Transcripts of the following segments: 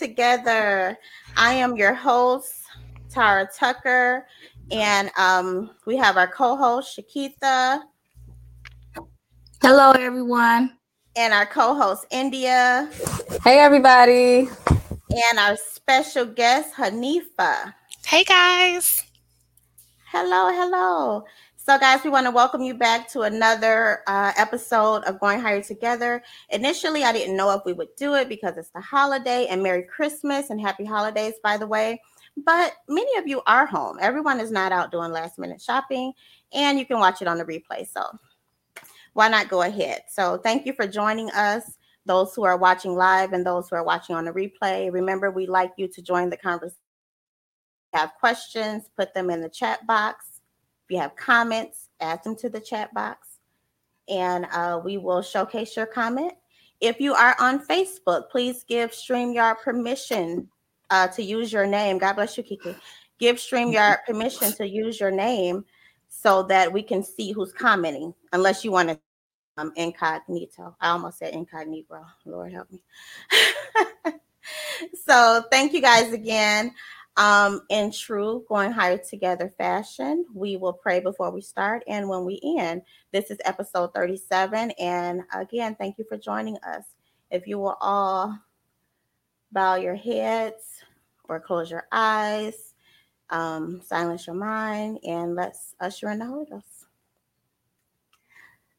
Together. I am your host, Tara Tucker, and um, we have our co host, Shakitha. Hello, everyone. And our co host, India. Hey, everybody. And our special guest, Hanifa. Hey, guys. Hello, hello. So, guys, we want to welcome you back to another uh, episode of Going Higher Together. Initially, I didn't know if we would do it because it's the holiday and Merry Christmas and Happy Holidays, by the way. But many of you are home. Everyone is not out doing last minute shopping, and you can watch it on the replay. So, why not go ahead? So, thank you for joining us. Those who are watching live and those who are watching on the replay, remember we like you to join the conversation. Have questions, put them in the chat box you have comments, add them to the chat box and uh, we will showcase your comment. If you are on Facebook, please give StreamYard permission uh, to use your name. God bless you, Kiki. Give StreamYard permission to use your name so that we can see who's commenting, unless you want to um, incognito. I almost said incognito. Lord help me. so thank you guys again. Um, in true going higher together fashion, we will pray before we start and when we end. This is episode 37. And again, thank you for joining us. If you will all bow your heads or close your eyes, um, silence your mind, and let's usher in the Holy Ghost.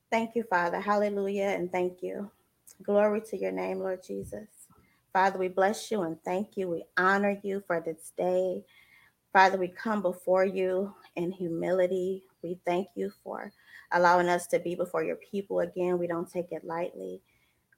Thank you, Father. Hallelujah. And thank you. Glory to your name, Lord Jesus. Father, we bless you and thank you. We honor you for this day. Father, we come before you in humility. We thank you for allowing us to be before your people again. We don't take it lightly.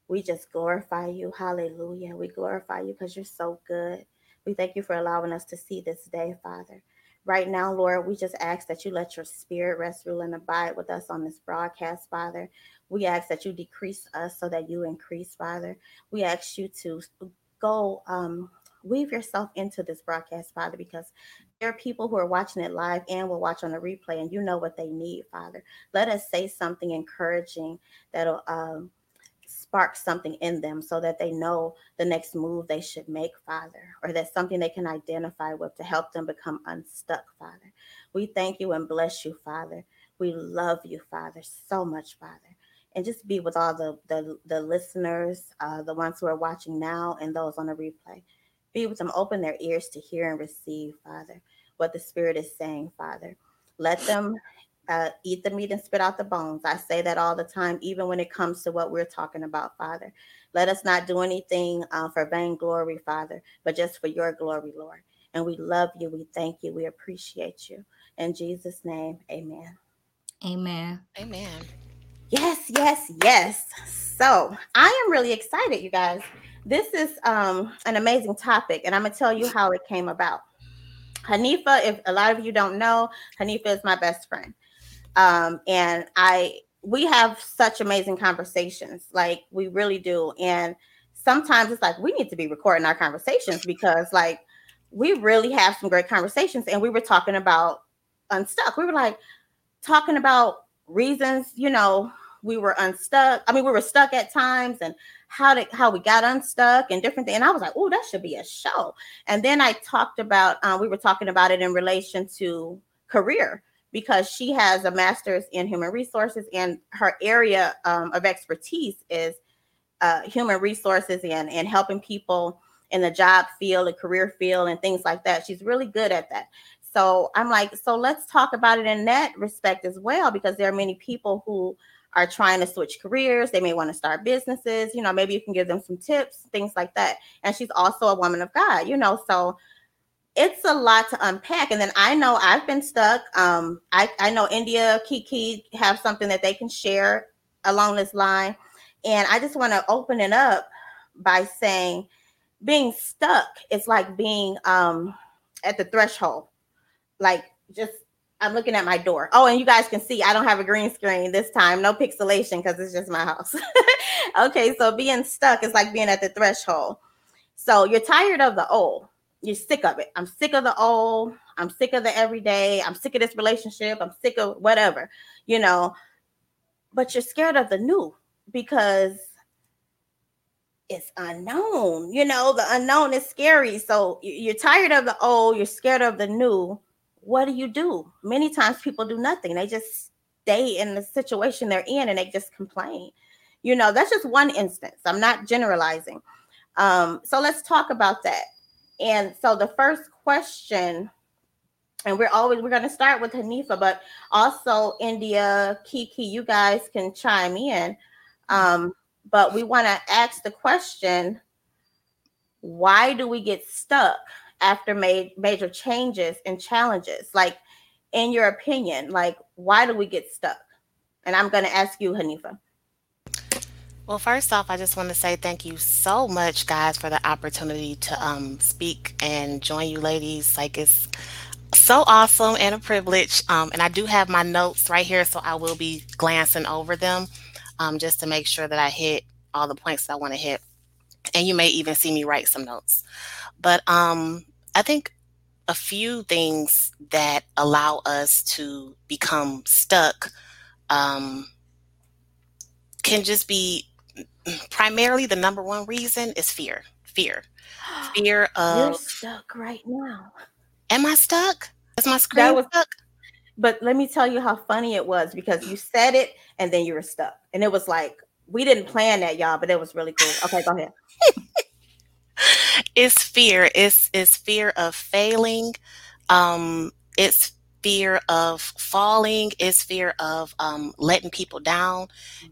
We just glorify you. Hallelujah. We glorify you because you're so good. We thank you for allowing us to see this day, Father. Right now, Lord, we just ask that you let your spirit rest, rule, and abide with us on this broadcast, Father. We ask that you decrease us so that you increase, Father. We ask you to go um, weave yourself into this broadcast, Father, because there are people who are watching it live and will watch on the replay, and you know what they need, Father. Let us say something encouraging that'll um, spark something in them so that they know the next move they should make, Father, or that's something they can identify with to help them become unstuck, Father. We thank you and bless you, Father. We love you, Father, so much, Father. And just be with all the the, the listeners, uh, the ones who are watching now, and those on the replay. Be with them, open their ears to hear and receive, Father, what the Spirit is saying, Father. Let them uh, eat the meat and spit out the bones. I say that all the time, even when it comes to what we're talking about, Father. Let us not do anything uh, for vainglory, Father, but just for your glory, Lord. And we love you. We thank you. We appreciate you. In Jesus' name, amen. Amen. Amen. Yes, yes, yes. So I am really excited, you guys. This is um, an amazing topic, and I'm going to tell you how it came about. Hanifa, if a lot of you don't know, Hanifa is my best friend um, and I we have such amazing conversations, like we really do. And sometimes it's like we need to be recording our conversations because like we really have some great conversations. And we were talking about unstuck. We were like talking about reasons, you know, we were unstuck. I mean, we were stuck at times and how to how we got unstuck and different things. And I was like, oh, that should be a show. And then I talked about uh, we were talking about it in relation to career because she has a master's in human resources and her area um, of expertise is uh, human resources and, and helping people in the job field, the career field, and things like that. She's really good at that. So I'm like, so let's talk about it in that respect as well, because there are many people who are trying to switch careers. They may want to start businesses. You know, maybe you can give them some tips, things like that. And she's also a woman of God, you know. So it's a lot to unpack. And then I know I've been stuck. Um, I, I know India, Kiki have something that they can share along this line. And I just want to open it up by saying being stuck is like being um, at the threshold. Like just I'm looking at my door. Oh, and you guys can see I don't have a green screen this time, no pixelation because it's just my house. okay, so being stuck is like being at the threshold. So you're tired of the old you're sick of it. I'm sick of the old. I'm sick of the everyday. I'm sick of this relationship. I'm sick of whatever, you know. But you're scared of the new because it's unknown. You know, the unknown is scary. So you're tired of the old, you're scared of the new. What do you do? Many times people do nothing. They just stay in the situation they're in and they just complain. You know, that's just one instance. I'm not generalizing. Um, so let's talk about that. And so the first question, and we're always we're going to start with Hanifa, but also India, Kiki, you guys can chime in. Um, but we want to ask the question: Why do we get stuck after made major changes and challenges? Like, in your opinion, like why do we get stuck? And I'm going to ask you, Hanifa. Well, first off, I just want to say thank you so much, guys, for the opportunity to um, speak and join you ladies. Like, it's so awesome and a privilege. Um, and I do have my notes right here, so I will be glancing over them um, just to make sure that I hit all the points that I want to hit. And you may even see me write some notes. But um, I think a few things that allow us to become stuck um, can just be primarily the number one reason is fear. Fear. Fear of You're stuck right now. Am I stuck? Is my screen That was- stuck? But let me tell you how funny it was because you said it and then you were stuck. And it was like, we didn't plan that, y'all, but it was really cool. Okay, go ahead. It's fear. It's it's fear of failing. Um, it's fear of falling. It's fear of um, letting people down.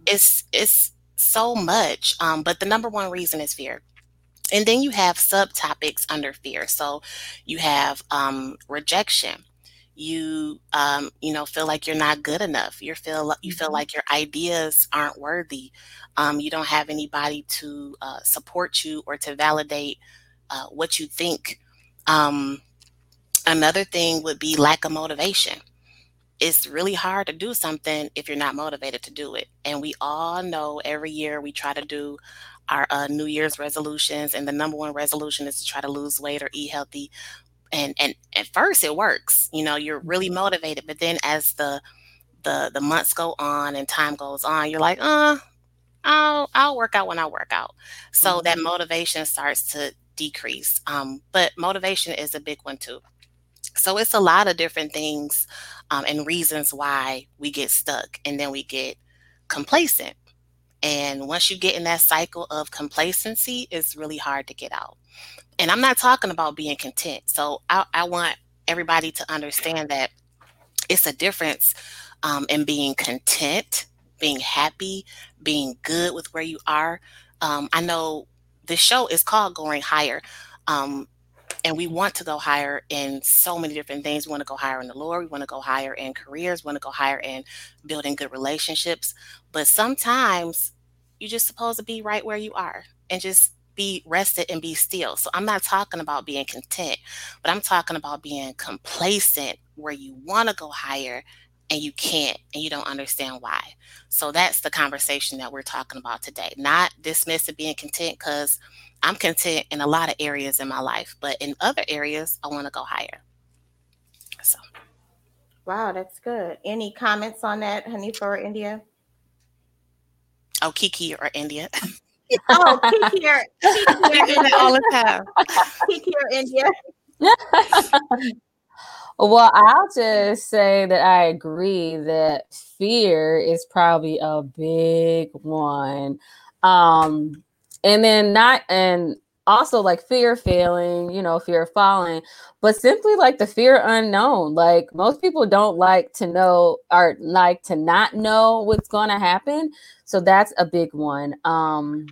It's it's so much. Um, but the number one reason is fear. And then you have subtopics under fear. So you have um, rejection. You um, you know feel like you're not good enough. You feel you feel Mhm. like your ideas aren't worthy. Um, you don't have anybody to uh, support you or to validate uh, what you think. Um, another thing would be lack of motivation. It's really hard to do something if you're not motivated to do it. And we all know every year we try to do our uh, New Year's resolutions, and the number one resolution is to try to lose weight or eat healthy. And and at first it works, you know, you're really motivated, but then as the the the months go on and time goes on, you're like, uh, I'll I'll work out when I work out. So that motivation starts to decrease. Um, but motivation is a big one too. So it's a lot of different things um, and reasons why we get stuck and then we get complacent. And once you get in that cycle of complacency, it's really hard to get out. And I'm not talking about being content. So I, I want everybody to understand that it's a difference um, in being content, being happy, being good with where you are. Um, I know this show is called Going Higher. Um, and we want to go higher in so many different things. We want to go higher in the Lord. We want to go higher in careers. We want to go higher in building good relationships. But sometimes you're just supposed to be right where you are and just be rested and be still. So I'm not talking about being content, but I'm talking about being complacent where you want to go higher and you can't and you don't understand why. So that's the conversation that we're talking about today. Not dismissing being content because I'm content in a lot of areas in my life, but in other areas, I want to go higher. So, Wow, that's good. Any comments on that, Hanifa or India? oh, Kiki or India. Oh, Kiki or, Kiki or We do that India. all the time. Kiki or India. well, I'll just say that I agree that fear is probably a big one. Um, and then not and also like fear failing, you know, fear of falling, but simply like the fear unknown. Like most people don't like to know or like to not know what's gonna happen. So that's a big one. Um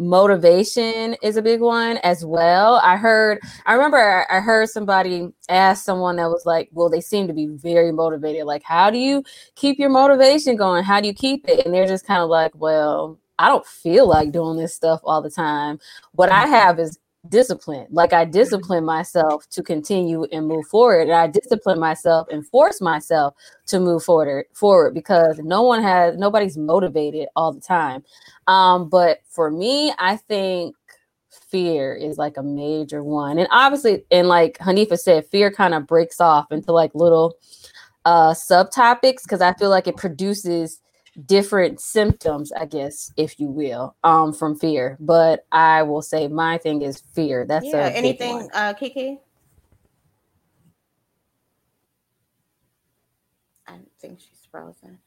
motivation is a big one as well. I heard I remember I heard somebody ask someone that was like, well, they seem to be very motivated. Like, how do you keep your motivation going? How do you keep it? And they're just kind of like, well, I don't feel like doing this stuff all the time. What I have is discipline. Like I discipline myself to continue and move forward. And I discipline myself and force myself to move forward forward because no one has nobody's motivated all the time. Um, but for me, I think fear is like a major one. And obviously, and like Hanifa said, fear kind of breaks off into like little uh subtopics because I feel like it produces different symptoms, I guess, if you will, um, from fear. But I will say my thing is fear. That's yeah. a big Anything, one. uh, Kiki? I think she's frozen.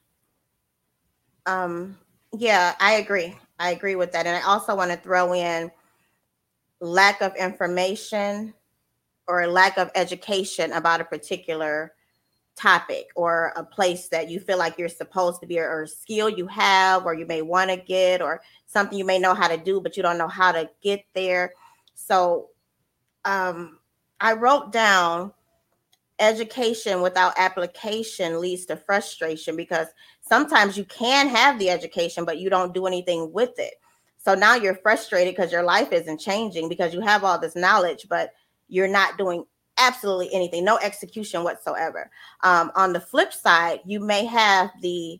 Um, yeah, I agree. I agree with that. And I also want to throw in lack of information or lack of education about a particular topic or a place that you feel like you're supposed to be or, or skill you have or you may want to get or something you may know how to do but you don't know how to get there. So um, i wrote down education without application leads to frustration because sometimes you can have the education but you don't do anything with it. So now you're frustrated because your life isn't changing because you have all this knowledge but you're not doing absolutely anything, no execution whatsoever. Um, on the flip side, you may have the,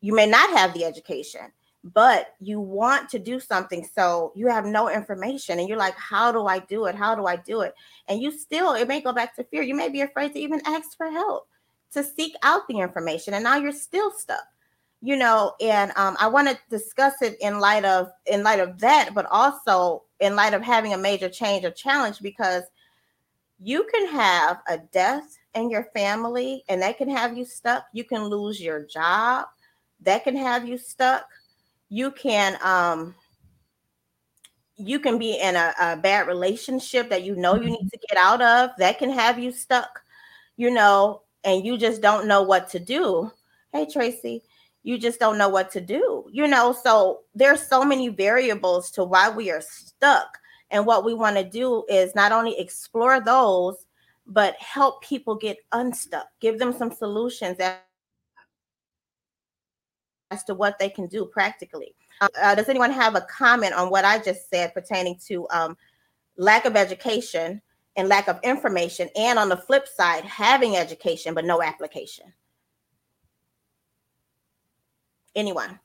you may not have the education, but you want to do something. So you have no information and you're like, how do I do it? How do I do it? And you still, it may go back to fear. You may be afraid to even ask for help, to seek out the information. And now you're still stuck. you know and um, i want to discuss it in light of in light of that but also in light of having a major change or challenge because you can have a death in your family and that can have you stuck. You can lose your job. That can have you stuck. You can um you can be in a, a bad relationship that you know you need to get out of. That can have you stuck you know and you just don't know what to do. Hey tracy you just don't know what to do you know? So there's so many variables to why we are stuck and what we want to do is not only explore those but help people get unstuck give them some solutions as to what they can do practically uh, does anyone have a comment on what i just said pertaining to um, lack of education and lack of information and on the flip side having education but no application anyone.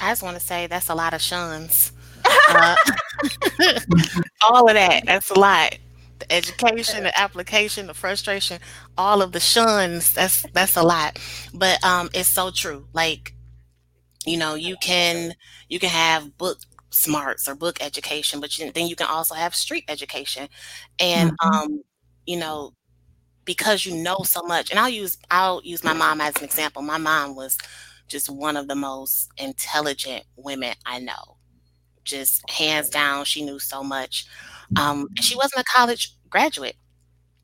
I just want to say that's a lot of shuns. Uh, all of that. That's a lot. The education, the application, the frustration, all of the shuns. That's that's a lot. But um, it's so true. Like, you know, you can you can have book smarts or book education, but you, then you can also have street education, and mm-hmm. um, you know, because you know so much. And I'll use I'll use my mom as an example. My mom was just one of the most intelligent women I know. Just hands down, she knew so much. Um, she wasn't a college graduate,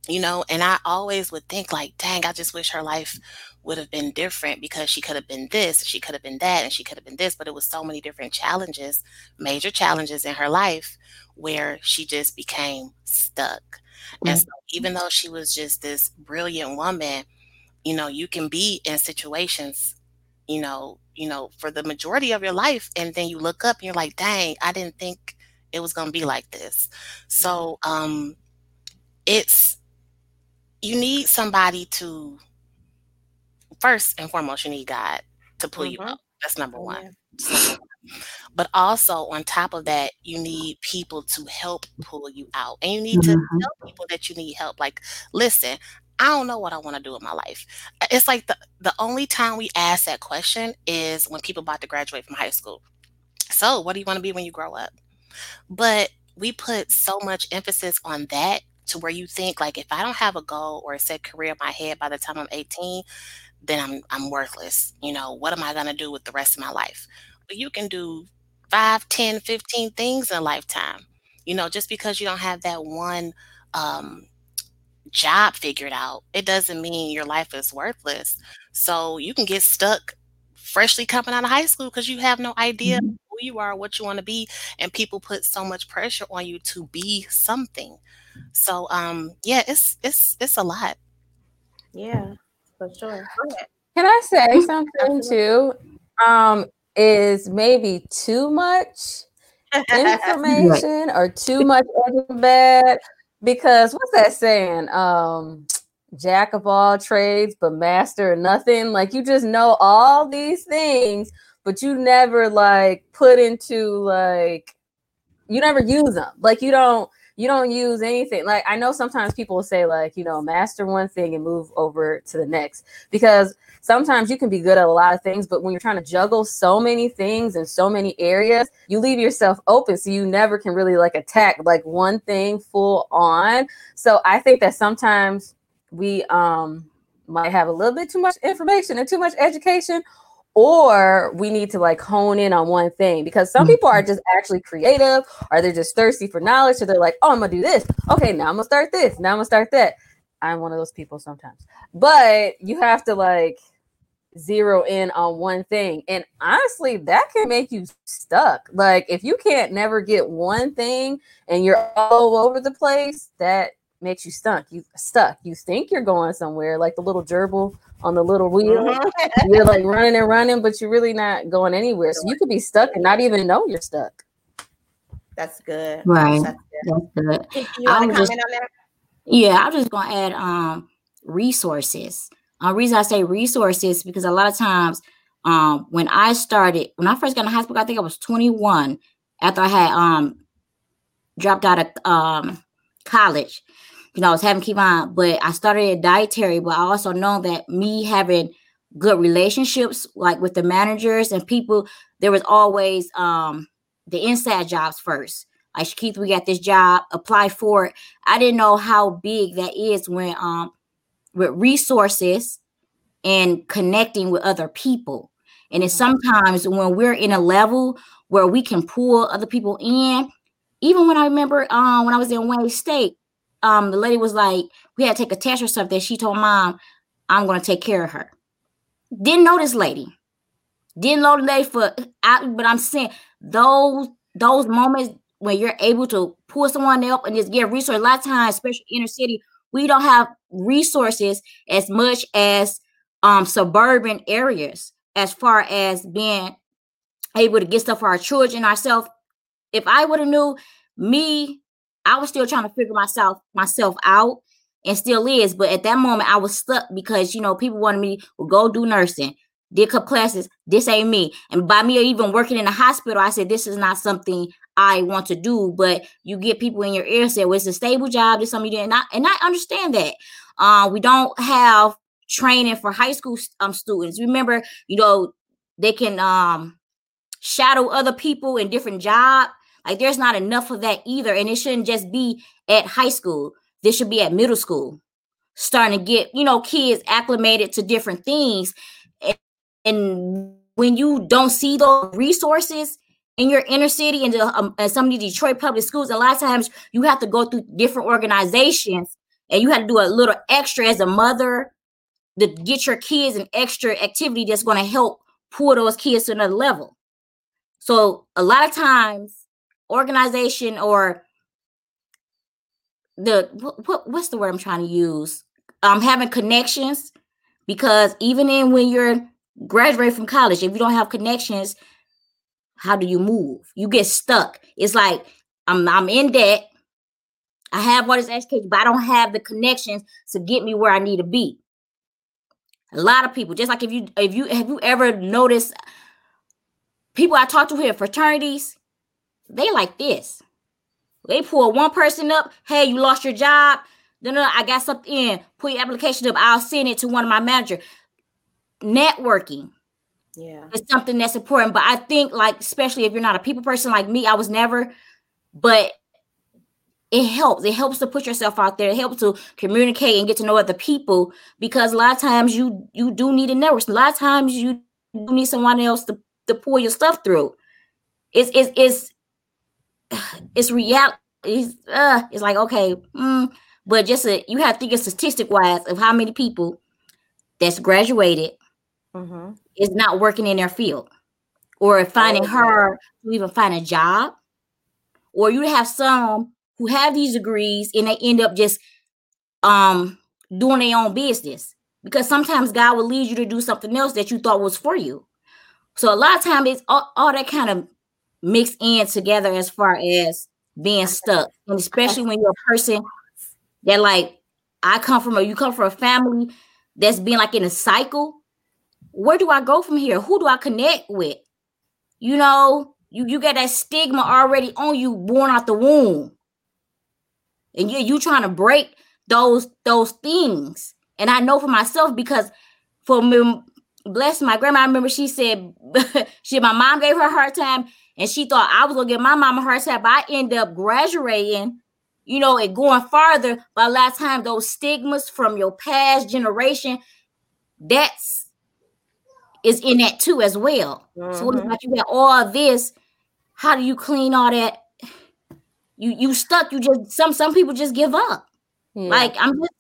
you know, and I always would think like, dang, I just wish her life would have been different because she could have been this, she could have been that, and she could have been this. But it was so many different challenges, major challenges in her life where she just became stuck. Mm-hmm. And so even though she was just this brilliant woman, you know, you can be in situations you know, you know, for the majority of your life. And then you look up and you're like, dang, I didn't think it was going to be like this. So, um, it's, you need somebody to, first and foremost, you need God to pull mm-hmm. you up. That's number one. But also on top of that, you need people to help pull you out. And you need mm-hmm. to tell people that you need help. Like, listen, I don't know what I want to do with my life. It's like the, the only time we ask that question is when people about to graduate from high school. So, what do you want to be when you grow up? But we put so much emphasis on that to where you think like if I don't have a goal or a set career in my head by the time I'm 18, then I'm I'm worthless. You know, what am I going to do with the rest of my life? But you can do 5, 10, 15 things in a lifetime. You know, just because you don't have that one um, job figured out, it doesn't mean your life is worthless. So you can get stuck freshly coming out of high school because you have no idea mm-hmm. who you are, what you want to be, and people put so much pressure on you to be something. So um yeah, it's it's it's a lot. Yeah, for sure. Can I say something too? Um, is maybe too much information or too much bad because what's that saying? Um, jack of all trades, but master of nothing. Like you just know all these things, but you never like put into like you never use them. Like you don't you don't use anything. Like I know sometimes people say like, you know, master one thing and move over to the next because sometimes you can be good at a lot of things, but when you're trying to juggle so many things in so many areas, you leave yourself open so you never can really like attack like one thing full on. So I think that sometimes we um might have a little bit too much information and too much education or we need to like hone in on one thing because some people are mm-hmm. just actually creative or they're just thirsty for knowledge so they're like oh i'm gonna do this okay now i'm gonna start this now i'm gonna start that i'm one of those people sometimes but you have to like zero in on one thing and honestly that can make you stuck like if you can't never get one thing and you're all over the place that makes you stuck you stuck you think you're going somewhere like the little gerbil on the little wheel. Mm-hmm. you're like running and running, but you're really not going anywhere. So you could be stuck and not even know you're stuck. That's good. Right. That's good. That's good. You want to comment on that? Yeah, I'm just gonna add um resources. Uh, reason I say resources because a lot of times um when I started when I first got in high school, I think I was 21 after I had um dropped out of um college you know, I was having keep on, but I started a dietary, but I also know that me having good relationships like with the managers and people. There was always um the inside jobs first. Like Keith, we got this job, apply for it. I didn't know how big that is when um with resources and connecting with other people. And it's sometimes when we're in a level where we can pull other people in. Even when I remember um when I was in Wayne State, um the lady was like, we had to take a test or something. She told mom, I'm gonna take care of her. Didn't know this lady. Didn't know the lady for but I'm saying those those moments when you're able to pull someone up and just get resources. A lot of times, especially inner city, we don't have resources as much as um suburban areas as far as being able to get stuff for our children ourselves if i would have knew me i was still trying to figure myself myself out and still is but at that moment i was stuck because you know people wanted me to go do nursing did couple classes this ain't me. And by me even working in a hospital i said this is not something i want to do but you get people in your ear say well it's a stable job this something you did not and i understand that uh, we don't have training for high school um, students. Remember, you know, they can um, shadow other people in different jobs. Like there's not enough of that either. And it shouldn't just be at high school. This should be at middle school. Starting to get, you know, kids acclimated to different things. And, and when you don't see those resources in your inner city and, um, some of the Detroit public schools, a lot of times you have to go through different organizations and you have to do a little extra as a mother to get your kids an extra activity that's going to help pull those kids to another level. So a lot of times, organization or the what, what's the word I'm trying to use? Um, having connections because even in when you're graduating from college, if you don't have connections, how do you move? You get stuck. It's like I'm I'm in debt. I have all this education, but I don't have the connections to get me where I need to be. A lot of people, just like if you if you have you ever noticed people I talk to here fraternities, they like this. They pull one person up, hey, you lost your job. No, no, I got something in. Put your application up. I'll send it to one of my manager. Networking. Yeah. It's something that's important. But I think, like, especially if you're not a people person like me, I was never, but it helps. It helps to put yourself out there. It helps to communicate and get to know other people because a lot of times you you do need a network. A lot of times you need someone else to, to pull your stuff through. It's it's it's it's reality. It's, uh, it's like okay, mm, but just a, you have to think of statistic wise of how many people that's graduated mm-hmm. Is not working in their field. Or finding oh, her to even find a job. Or you have some who have these degrees and they end up just um doing their own business. Because sometimes God will lead you to do something else that you thought was for you. So a lot of times it's all, all that kind of mixed in together as far as being stuck, and especially when you're a person that like I come from, or you come from a family that's been like in a cycle. Where do I go from here? Who do I connect with? You know, you you got that stigma already on you, born out the womb and you you trying to break those those things. And I know for myself because for me, bless my grandma, I remember she said she my mom gave her a hard time and she thought I was gonna give my mom a hard time, but I end up graduating, you know, and going farther. But last time those stigmas from your past generation, that's is in that too as well. Mm-hmm. So what about you got all this? How do you clean all that you you stuck. You just some some people just give up. Yeah. Like I'm just.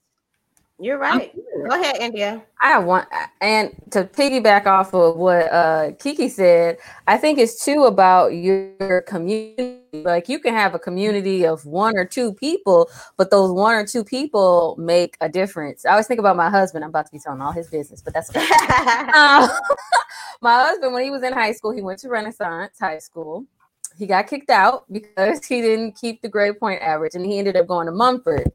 You're right. Go ahead, India. I want and to piggyback off of what uh, Kiki said, I think it's too about your community. Like you can have a community of one or two people, but those one or two people make a difference. I always think about my husband. I'm about to be telling all his business, but that's okay. um, my husband, when he was in high school, he went to Renaissance High School he got kicked out because he didn't keep the grade point average and he ended up going to Mumford.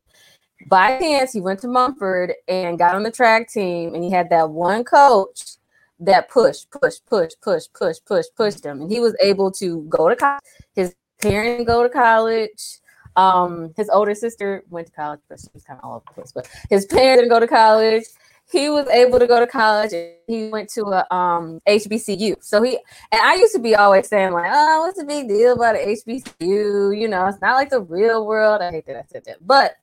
By chance, he went to Mumford and got on the track team, and he had that one coach that pushed, push, push, push, push, push, pushed him, and he was able to go to college. His parents go to college. Um, his older sister went to college, but she was kind of all over the place. But his parents didn't go to college. he was able to go to college. He went to a um HBCU. So he and I used to be always saying like, oh, what's the big deal about an HBCU? You know, it's not like the real world. I hate that I said that, but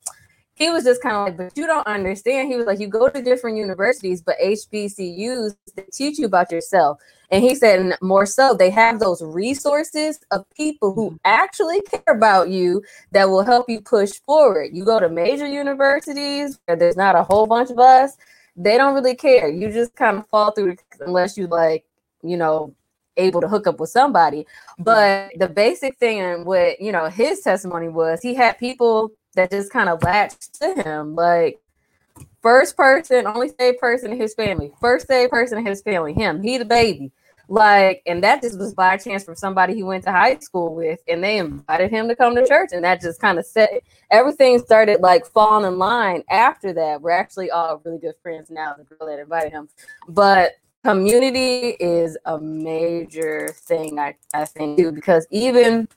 he was just kind of like, but you don't understand. He was like, you go to different universities, but HBCUs they teach you about yourself. And he said, more so, they have those resources of people who mm-hmm. actually care about you that will help you push forward. You go to major universities where there's not a whole bunch of us, they don't really care. You just kind of fall through unless you like, you know, able to hook up with somebody. But the basic thing and what, you know, his testimony was he had people that just kind of latched to him. Like first person, only saved person in his family, first saved person in his family, him, he the baby. Like, and that just was by chance from somebody he went to high school with, and they invited him to come to church, and that just kind of set everything started like falling in line after that. We're actually all really good friends now, the girl that invited him. But community is a major thing I, I think too, because even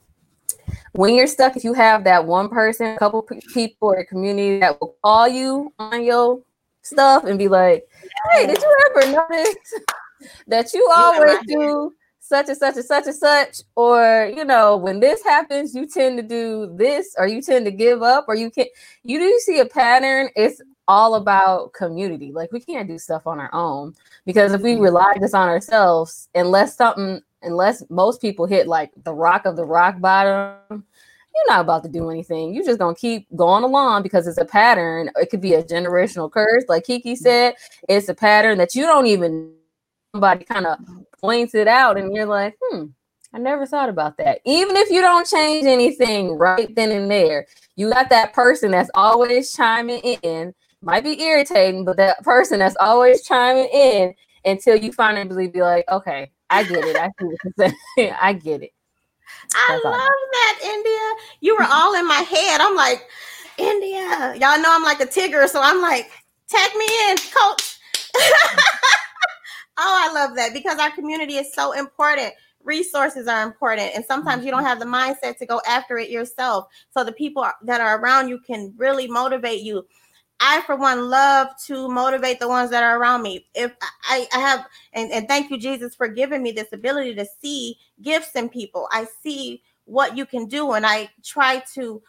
when you're stuck, if you have that one person, a couple people or a community that will call you on your stuff and be like, "Hey, did you ever notice that you always do such and such and such and such?" Or you know, when this happens, you tend to do this, or you tend to give up, or you can't. You do see a pattern. It's all about community. Like we can't do stuff on our own because if we mm-hmm. rely just on ourselves, unless something unless most people hit like the rock of the rock bottom, you're not about to do anything. You're just gonna keep going along because it's a pattern. It could be a generational curse, like Kiki said. It's a pattern that you don't even somebody kind of points it out, and you're like, hmm, I never thought about that. Even if you don't change anything right then and there, you got that person that's always chiming in. Might be irritating, but that person that's always chiming in until you finally be like, okay, I get it. I see I get it. I That's love that, India. You were all in my head. I'm like, India. Y'all know I'm like a Tigger, so I'm like, tag me in, coach. oh, I love that because our community is so important. Resources are important, and sometimes you don't mm-hmm. have the mindset to go after it yourself. So the people that are around you can really motivate you I, for one, love to motivate the ones that are around me. If I, I have, and, and thank you, Jesus, for giving me this ability to see gifts in people. I see what you can do, and I try to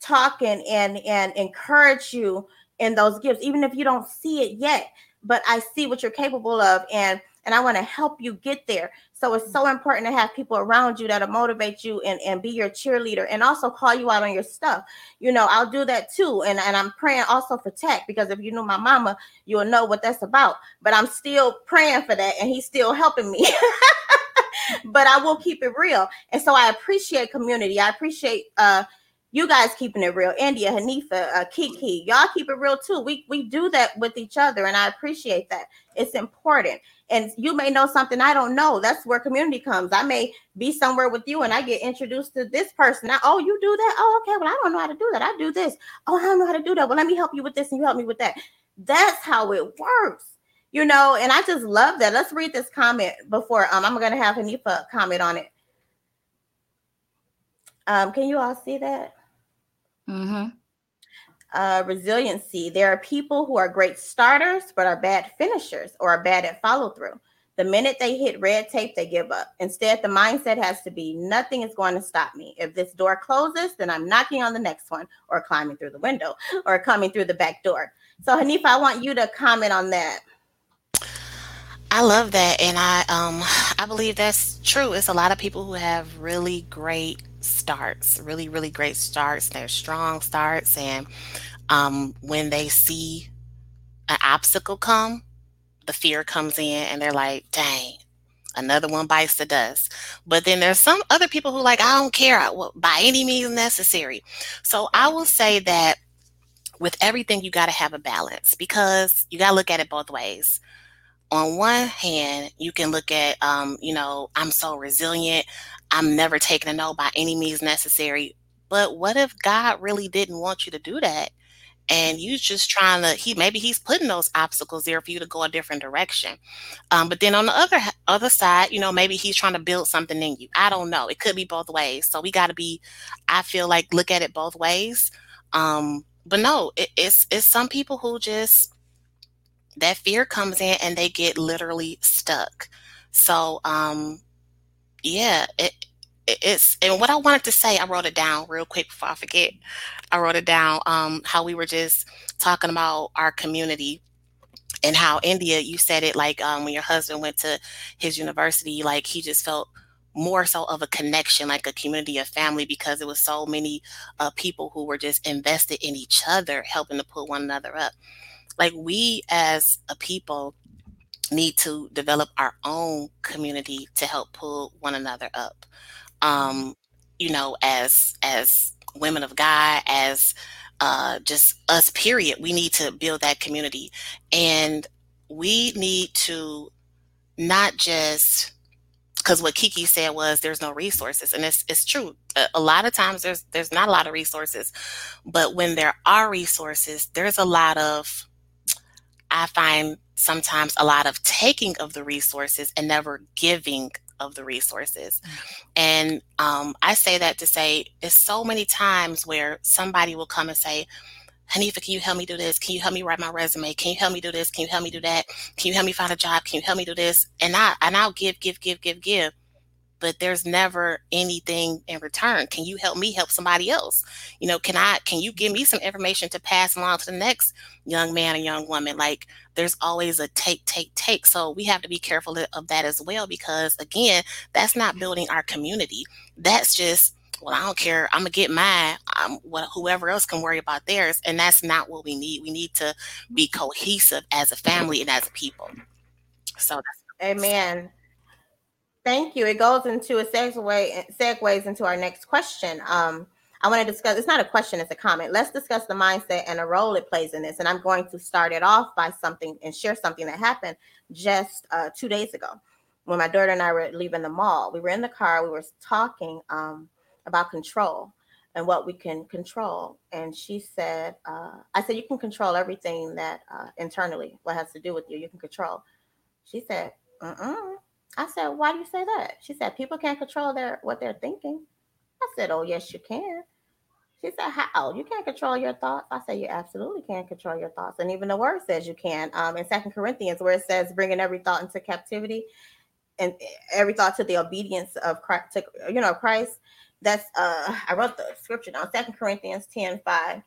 talk and and and encourage you in those gifts, even if you don't see it yet. But I see what you're capable of, and and I want to help you get there. So it's so important to have people around you that'll motivate you and, and be your cheerleader and also call you out on your stuff. You know, I'll do that too. And, and I'm praying also for tech because if you knew my mama, you'll know what that's about. But I'm still praying for that and he's still helping me. but I will keep it real. And so I appreciate community. I appreciate uh you guys keeping it real. India, Hanifa, uh, Kiki, y'all keep it real too. We we do that with each other, and I appreciate that. It's important. And you may know something I don't know. That's where community comes. I may be somewhere with you, and I get introduced to this person. I, oh, you do that? Oh, okay. Well, I don't know how to do that. I do this. Oh, I don't know how to do that. Well, let me help you with this, and you help me with that. That's how it works you know, and I just love that. Let's read this comment before um, I'm going to have Hanifa comment on it. Um, can you all see that? Mm-hmm. Uh, resiliency. There are people who are great starters, but are bad finishers or are bad at follow through. The minute they hit red tape, they give up. Instead, the mindset has to be nothing is going to stop me. If this door closes, then I'm knocking on the next one or climbing through the window or coming through the back door. So, Hanifa, I want you to comment on that. I love that, and I um I believe that's true. It's a lot of people who have really great starts, really, really great starts. They're strong starts. And um, when they see an obstacle come, the fear comes in and they're like, dang, another one bites the dust. But then there's some other people who like, I don't care by any means necessary. So I will say that with everything, you got to have a balance because you got to look at it both ways on one hand, you can look at, um, you know, I'm so resilient. I'm never taking a no by any means necessary. But what if God really didn't want you to do that? And you just trying to, he maybe he's putting those obstacles there for you to go a different direction. Um, but then on the other other side, you know, maybe he's trying to build something in you. I don't know. It could be both ways. So we got to be, I feel like, look at it both ways. Um, but no, it, it's it's some people who just that fear comes in and they get literally stuck. So, um, yeah, it, it's and what I wanted to say, I wrote it down real quick before I forget. I wrote it down. Um, how we were just talking about our community and how India, you said it like um, when your husband went to his university, like he just felt more so of a connection, like a community of family, because it was so many uh, people who were just invested in each other, helping to pull one another up. Like we as a people need to develop our own community to help pull one another up. Um, you know, as as women of God, as uh, just us, period. We need to build that community, and we need to not just because what Kiki said was there's no resources, and it's it's true. A, a, lot of times there's there's not a lot of resources, but when there are resources, there's a lot of I find sometimes a lot of taking of the resources and never giving of the resources. And um, I say that to say there's so many times where somebody will come and say, Hanifa, can you help me do this? Can you help me write my resume? Can you help me do this? Can you help me do that? Can you help me find a job? Can you help me do this? And I and I'll give, give, give, give, give but there's never anything in return. Can you help me help somebody else? You know, can I can you give me some information to pass along to the next young man or young woman? Like there's always a take, take, take. So we have to be careful of that as well because again, that's not building our community. That's just well, I don't care. I'm gonna get mine. Um, what whoever else can worry about theirs, and that's not what we need. We need to be cohesive as a family and as a people. So that's Amen. Thank you. It goes into a segue segues into our next question. Um, I want to discuss. It's not a question; it's a comment. Let's discuss the mindset and the role it plays in this. And I'm going to start it off by something and share something that happened just uh, two days ago when my daughter and I were leaving the mall. We were in the car. We were talking um, about control and what we can control. And she said, uh, "I said you can control everything that uh, internally, what has to do with you, you can control." She said, "Uh." I said, why do you say that? She said, people can't control their what they're thinking. I said, oh yes, you can. She said, how? You can't control your thoughts. I said, you absolutely can control your thoughts. And even the word says you can. Um, in Second Corinthians, where it says, bringing every thought into captivity and every thought to the obedience of Christ, to, you know, Christ. That's, uh, I wrote the scripture down, Second Corinthians 10, 5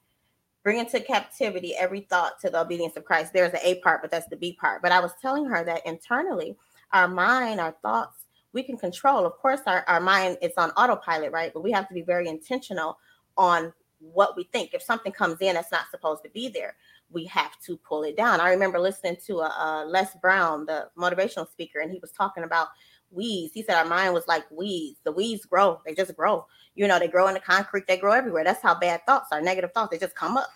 bring into captivity every thought to the obedience of Christ. There's the A part, but that's the B part. But I was telling her that internally, our mind, our thoughts, we can control. Of course, our, our mind is on autopilot, right? But we have to be very intentional on what we think. If something comes in that's not supposed to be there, we have to pull it down. I remember listening to a, a Les Brown, the motivational speaker, and he was talking about weeds. He said our mind was like weeds. The weeds grow, they just grow. You know, they grow in the concrete, they grow everywhere. That's how bad thoughts are, negative thoughts, they just come up.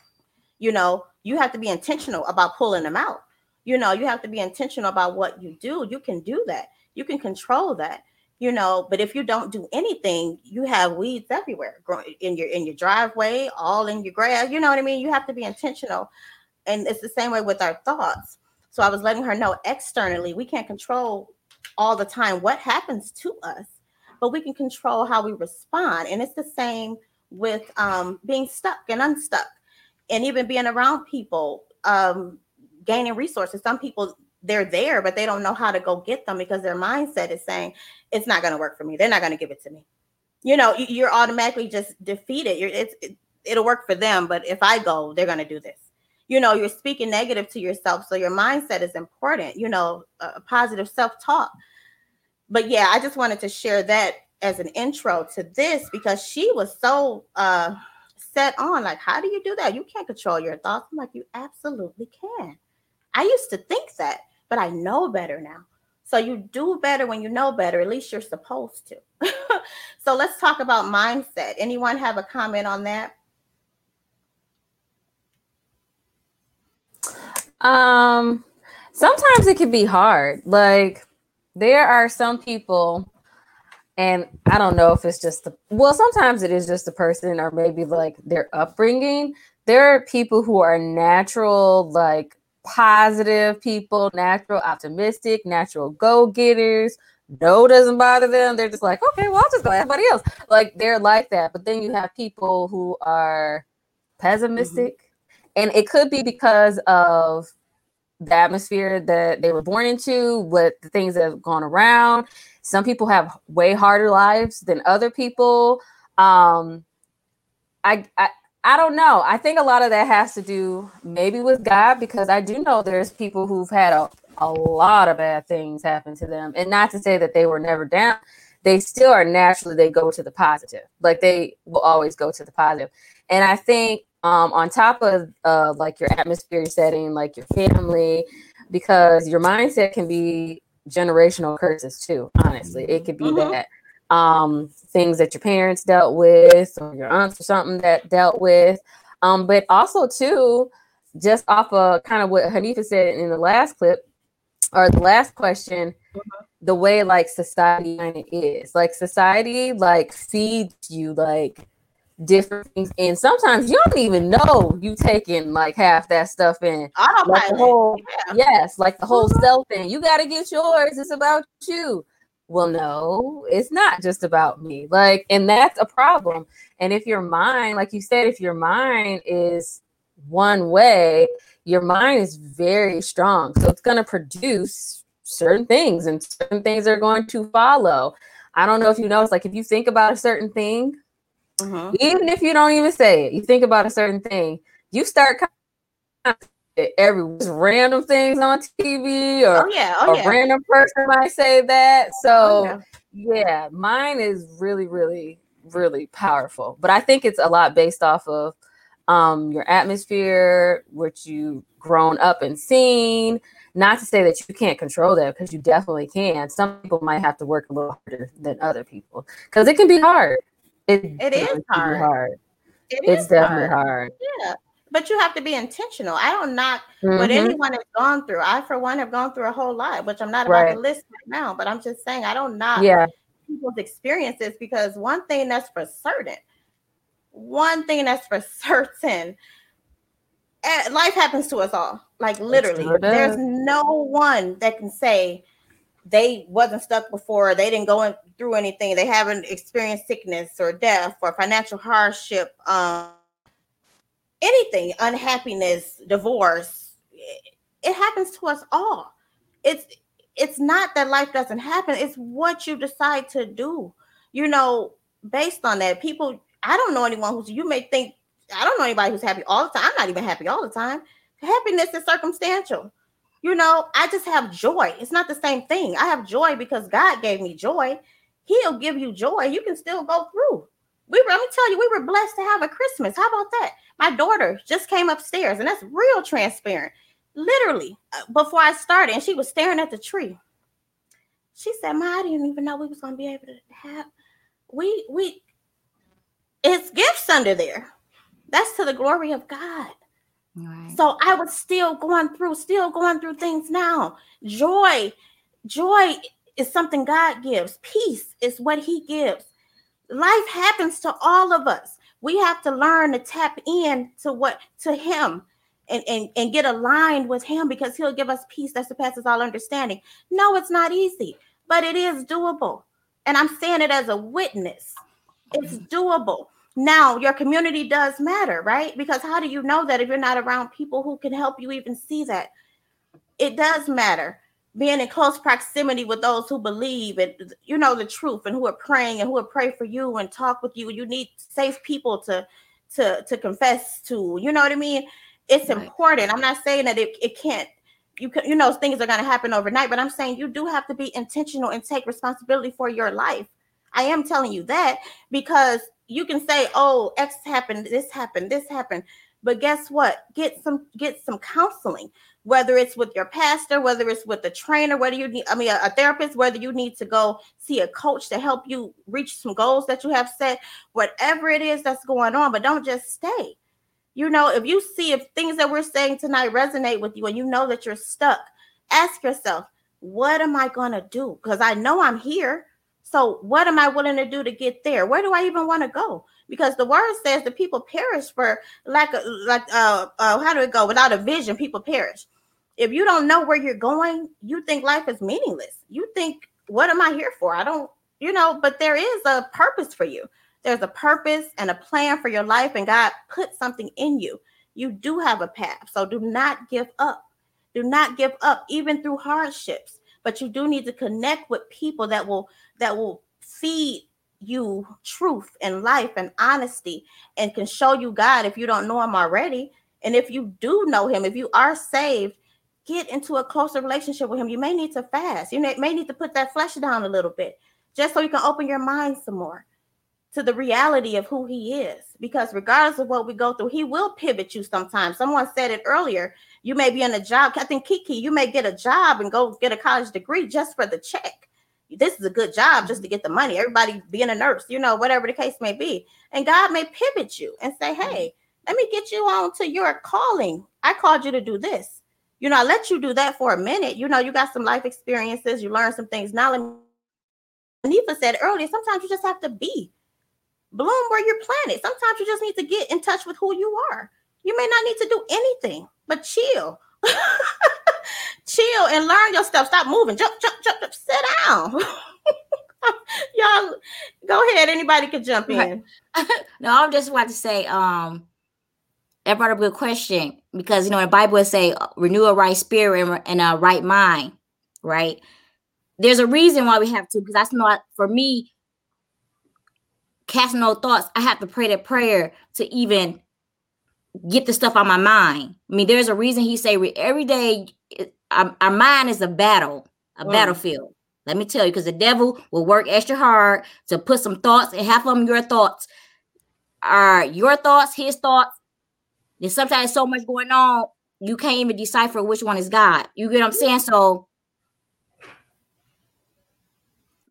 You know, you have to be intentional about pulling them out you know you have to be intentional about what you do. You can do that. You can control that you know but if you don't do anything you have weeds everywhere growing in your in your driveway all in your grass you know what i mean? You have to be intentional. And it's the same way with our thoughts. So i was letting her know externally we can't control all the time what happens to us but we can control how we respond. And it's the same with um, being stuck and unstuck and even being around people. Um, gaining resources. Some people they're there, but they don't know how to go get them because their mindset is saying it's not going to work for me. They're not going to give it to me. You know, you're automatically just defeated. You're, it's it, it'll work for them, but if I go, they're going to do this. You know, you're speaking negative to yourself, so your mindset is important. You know, a positive self-talk. But yeah, I just wanted to share that as an intro to this because she was so uh set on like how do you do that you can't control your thoughts i'm like you absolutely can I used to think that, but I know better now. So you do better when you know better. At least you're supposed to. so let's talk about mindset. Anyone have a comment on that? Um, sometimes it can be hard. Like there are some people, and I don't know if it's just the well, sometimes it is just the person or maybe like their upbringing. There are people who are natural, like positive people, natural, optimistic, natural go getters. No doesn't bother them. They're just like, okay, well, I'll just go everybody else. Like they're like that. But then you have people who are pessimistic. Mm-hmm. And it could be because of the atmosphere that they were born into, what the things that have gone around. Some people have way harder lives than other people. Um, I, I I don't know. I think a lot of that has to do maybe with God because I do know there's people who've had a, a lot of bad things happen to them. And not to say that they were never down, they still are naturally, they go to the positive. Like they will always go to the positive. And I think um, on top of uh, like your atmosphere setting, like your family, because your mindset can be generational curses too. Honestly, it could be mm-hmm. that um, things that your parents dealt with or your aunts or something that dealt with. Um, but also too, just off of kind of what Hanifa said in the last clip or the last question, mm-hmm. the way like society is. Like society like feeds you like different things and sometimes you don't even know you taking like half that stuff in like the whole yeah. yes like the whole mm-hmm. self thing you got to get yours it's about you well no it's not just about me like and that's a problem and if your mind like you said if your mind is one way your mind is very strong so it's going to produce certain things and certain things are going to follow i don't know if you know it's like if you think about a certain thing Mm-hmm. Even if you don't even say it, you think about a certain thing, you start every random things on TV or oh, yeah. Oh, a yeah. random person might say that. So oh, yeah. yeah, mine is really, really, really powerful. But I think it's a lot based off of um, your atmosphere, what you've grown up and seen. Not to say that you can't control that because you definitely can. Some people might have to work a little harder than other people because it can be hard. It, it is hard. hard. It it's is definitely hard. hard. Yeah. But you have to be intentional. I don't knock mm-hmm. what anyone has gone through. I, for one, have gone through a whole lot, which I'm not about right. to list right now, but I'm just saying I don't knock yeah. people's experiences because one thing that's for certain, one thing that's for certain, eh, life happens to us all. Like literally, there's no one that can say they wasn't stuck before they didn't go in, through anything they haven't experienced sickness or death or financial hardship um, anything unhappiness divorce it, happens to us all it's it's not that life doesn't happen it's what you decide to do you know based on that people i don't know anyone who's you may think i don't know anybody who's happy all the time i'm not even happy all the time happiness is circumstantial you know, I just have joy. It's not the same thing. I have joy because God gave me joy. He'll give you joy. You can still go through. We were, let me tell you, we were blessed to have a Christmas. How about that? My daughter just came upstairs, and that's real transparent. Literally, uh, before I started, and she was staring at the tree. She said, "Ma, I didn't even know we was gonna be able to have we we it's gifts under there. That's to the glory of God. Right. So I was still going through, still going through things now. Joy, joy is something God gives. Peace is what He gives. Life happens to all of us. We have to learn to tap in to what to Him and, and, and get aligned with Him because He'll give us peace that surpasses all understanding. No, it's not easy, but it is doable. And I'm saying it as a witness. It's mm-hmm. doable. Now, your community does matter, right? Because how do you know that if you're not around people who can help you even see that? It does matter. Being in close proximity with those who believe and you know the truth and who are praying and who will pray for you and talk with you. You need safe people to to to confess to. You know what I mean? It's right. important. I'm not saying that it, it can't you can, you know things are going to happen overnight, but I'm saying you do have to be intentional and take responsibility for your life. I am telling you that because you can say, "Oh, X happened, this happened, this happened." But guess what? Get some get some counseling, whether it's with your pastor, whether it's with a trainer, whether you need, I mean, a, a therapist, whether you need to go see a coach to help you reach some goals that you have set, whatever it is that's going on. But don't just stay. You know, if you see if things that we're saying tonight resonate with you and you know that you're stuck, ask yourself, what am I going to do? Because I know I'm here. So what am I willing to do to get there? Where do I even want to go? Because the word says the people perish for lack of like uh, uh how do it go? Without a vision, people perish. If you don't know where you're going, you think life is meaningless. You think, what am I here for? I don't, you know, but there is a purpose for you. There's a purpose and a plan for your life, and God put something in you. You do have a path. So do not give up Do not give up, even through hardships. But you do need to connect with people that will that will feed you truth and life and honesty and can show you God if you don't know him already. And if you do know him, if you are saved, get into a closer relationship with him. You may need to fast. You may need to put that flesh down a little bit just so you can open your mind some more to the reality of who he is. Because regardless of what we go through, he will pivot you sometimes. Someone said it earlier. You may be in a job. I think Kiki, you may get a job and go get a college degree just for the check. This is a good job just to get the money. Everybody being a nurse, you know, whatever the case may be. And God may pivot you and say, Hey, let me get you on to your calling. I called you to do this. You know, I let you do that for a minute. You know, you got some life experiences, you learn some things. Now, let me. Anifa said earlier, sometimes you just have to be bloom where you're planted. Sometimes you just need to get in touch with who you are. You may not need to do anything but chill. chill and learn your stuff. Stop moving. Jump, jump, jump, jump. Sit down. Y'all go ahead. Anybody could jump in. no, I'm just about to say, um, that brought up a good question because you know the Bible would say renew a right spirit and, a right mind, right? There's a reason why we have to because that's not for me casting no thoughts, I have to pray that prayer to even get the stuff on my mind. I mean, there's a reason he say every day our, our mind is a battle, a mm. battlefield. Let me tell you, because the devil will work extra hard to put some thoughts, and half of them your thoughts are your thoughts, his thoughts. There's sometimes so much going on, you can't even decipher which one is God. You get what I'm saying? So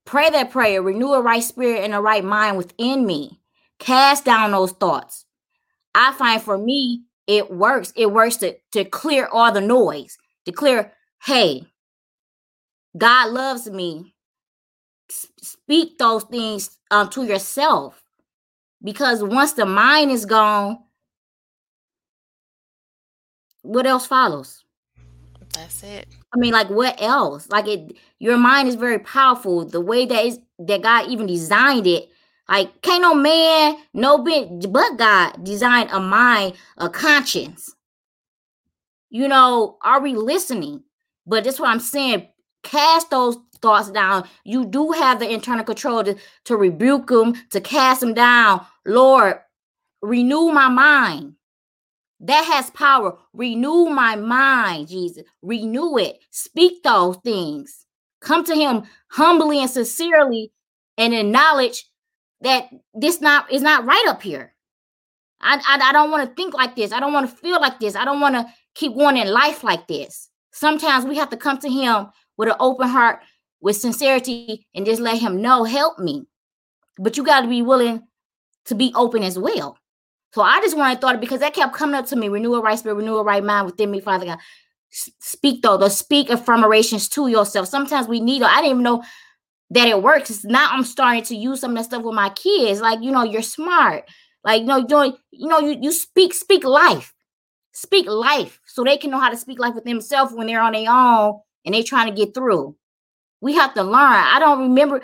Pray that prayer, renew a right spirit and a right mind within me. Cast down those thoughts. I find for me, it works. It works to, to clear all the noise, to clear, hey, God loves me. S- speak those things um, to yourself. Because once the mind is gone, what else follows? That's it. I mean, like what else? Like it, your mind is very powerful. The way that is that God even designed it, like can't no man, no bit, but God designed a mind, a conscience. You know, are we listening? But that's what I'm saying. Cast those thoughts down. You do have the internal control to, to rebuke them, to cast them down. Lord, renew my mind. That has power. Renew my mind, Jesus. Renew it. Speak those things. Come to him humbly and sincerely and acknowledge that this not is not right up here. I, I, I don't want to think like this. I don't want to feel like this. I don't want to keep going in life like this. Sometimes we have to come to him with an open heart, with sincerity, and just let him know, help me. But you got to be willing to be open as well. So I just wanted to thought it because that kept coming up to me. Renew a right spirit, renew a right mind within me, Father God. Speak though, the speak affirmations to yourself. Sometimes we need. I didn't even know that it works. It's Now I'm starting to use some of that stuff with my kids. Like you know, you're smart. Like you know, doing. You know, you you speak speak life, speak life, so they can know how to speak life with themselves when they're on their own and they're trying to get through. We have to learn. I don't remember.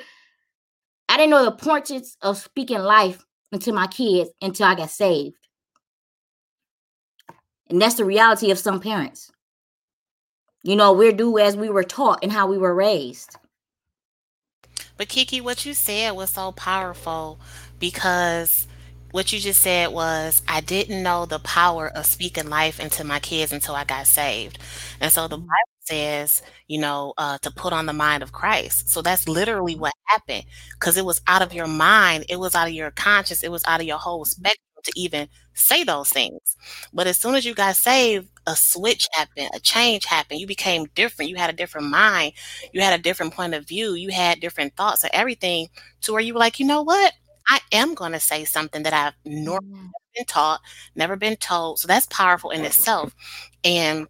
I didn't know the importance of speaking life into my kids until I got saved. And that's the reality of some parents. You know, we're due as we were taught and how we were raised. But Kiki, what you said was so powerful because what you just said was I didn't know the power of speaking life into my kids until I got saved. And so the mm-hmm. Bible says, you know, uh, to put on the mind of Christ. So that's literally what happened because it was out of your mind, it was out of your conscience, it was out of your whole spectrum to even say those things. But as soon as you got saved, a switch happened, a change happened. You became different. You had a different mind. You had a different point of view. You had different thoughts and everything to where you were like, you know what? I am going to say something that I've normally mm. been taught, never been told. So that's powerful in itself. And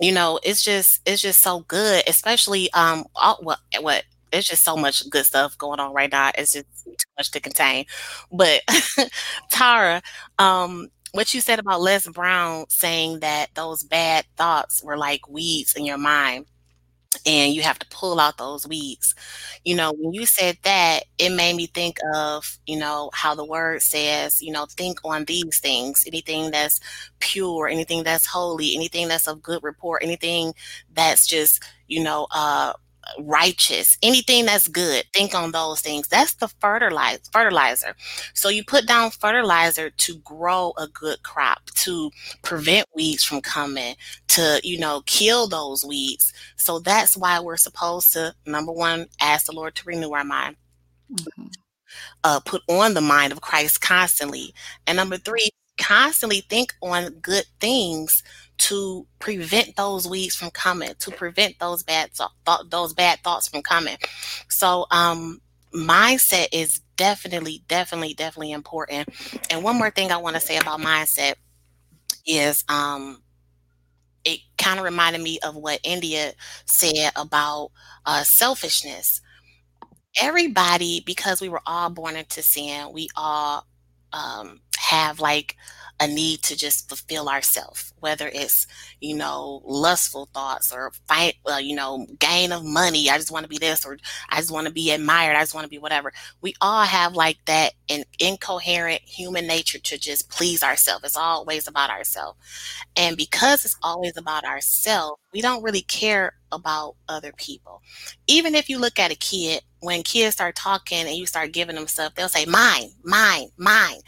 you know, it's just it's just so good, especially um all, what what it's just so much good stuff going on right now. It's just too much to contain. But Tara, um, what you said about Les Brown saying that those bad thoughts were like weeds in your mind. And you have to pull out those weeds. You know, when you said that, it made me think of, you know, how the word says, you know, think on these things, anything that's pure, anything that's holy, anything that's of good report, anything that's just, you know, uh righteous, anything that's good, think on those things. That's the fertilizer fertilizer. So you put down fertilizer to grow a good crop, to prevent weeds from coming, to, you know, kill those weeds. So that's why we're supposed to number one, ask the Lord to renew our mind. Mm-hmm. Uh, put on the mind of Christ constantly. And number three, constantly think on good things to prevent those weeds from coming, to prevent those bad th- those bad thoughts from coming. So um mindset is definitely definitely definitely important. And one more thing I want to say about mindset is um it kind of reminded me of what India said about uh, selfishness. Everybody, because we were all born into sin, we all um, have like a need to just fulfill ourselves, whether it's, you know, lustful thoughts or fight, uh, you know, gain of money. I just want to be this, or I just want to be admired. I just want to be whatever. We all have like that in, incoherent human nature to just please ourselves. It's always about ourselves. And because it's always about ourselves, we don't really care about other people. Even if you look at a kid, when kids start talking and you start giving them stuff, they'll say, mine, mine, mine,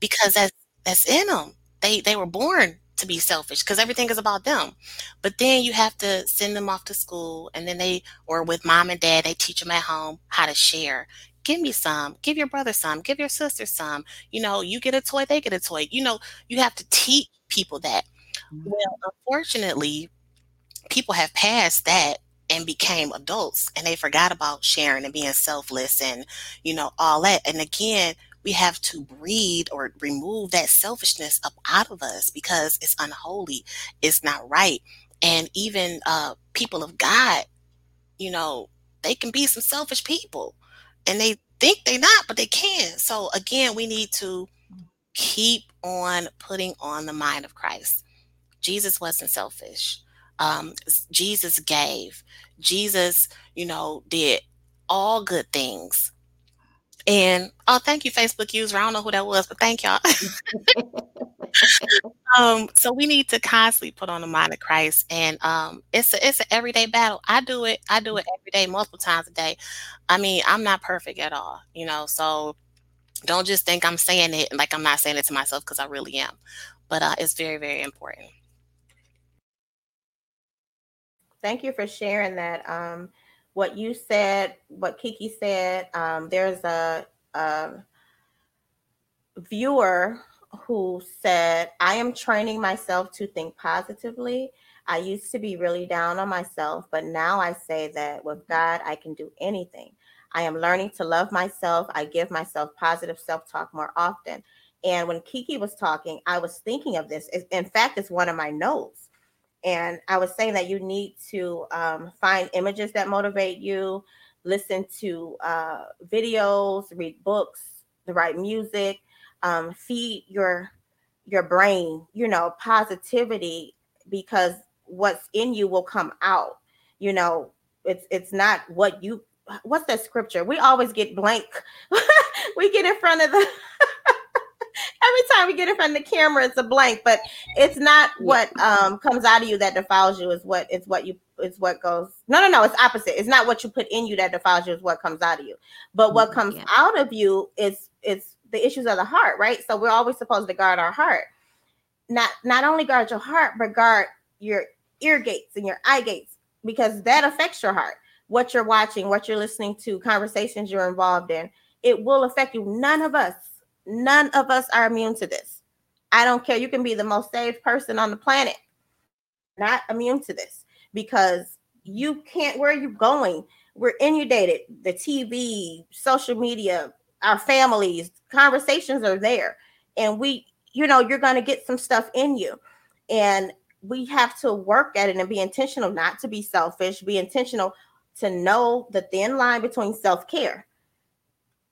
because that's that's in them. They they were born to be selfish because everything is about them. But then you have to send them off to school and then they or with mom and dad they teach them at home how to share. Give me some, give your brother some, give your sister some. You know, you get a toy, they get a toy. You know, you have to teach people that. Mm-hmm. Well, unfortunately, people have passed that and became adults and they forgot about sharing and being selfless and you know all that and again we have to breed or remove that selfishness up out of us because it's unholy it's not right. And even uh, people of god you know they can be some selfish people and they think they're not but they can. So again we need to keep on putting on the mind of christ. Jesus wasn't selfish. Um, jesus gave. Jesus you know did all good things and oh, thank you, Facebook user. I don't know who that was, but thank y'all. um, so we need to constantly put on the mind of Christ, and um, it's a, it's an everyday battle. I do it. I do it every day, multiple times a day. I mean, I'm not perfect at all, you know. So don't just think I'm saying it like I'm not saying it to myself because I really am. But uh, it's very, very important. Thank you for sharing that. Um, what you said, what Kiki said. Um, there's a, a viewer who said, I am training myself to think positively. I used to be really down on myself, but now I say that with God, I can do anything. I am learning to love myself. I give myself positive self talk more often. And when Kiki was talking, I was thinking of this. In fact, it's one of my notes. And I was saying that you need to um, find images that motivate you, listen to uh, videos, read books, the right music, um, feed your your brain, you know, positivity because what's in you will come out. You know, it's it's not what you what's that scripture? We always get blank. we get in front of the every time we get in front of the camera, it's a blank. But it's not what um, comes out of you that defiles you. Is what it's what you is what goes. No, no, no. It's opposite. It's not what you put in you that defiles you. Is what comes out of you. But what mm-hmm, comes yeah. out of you is is the issues of the heart, right? So we're always supposed to guard our heart. Not not only guard your heart, but guard your ear gates and your eye gates because that affects your heart. What you're watching, what you're listening to, conversations you're involved in, it will affect you. None of us None of us are immune to this. I don't care. You can be the most saved person on the planet, not immune to this because you can't. Where are you going? We're inundated. The TV, social media, our families, conversations are there, and we, you know, you're going to get some stuff in you, and we have to work at it and be intentional, not to be selfish. Be intentional to know the thin line between self care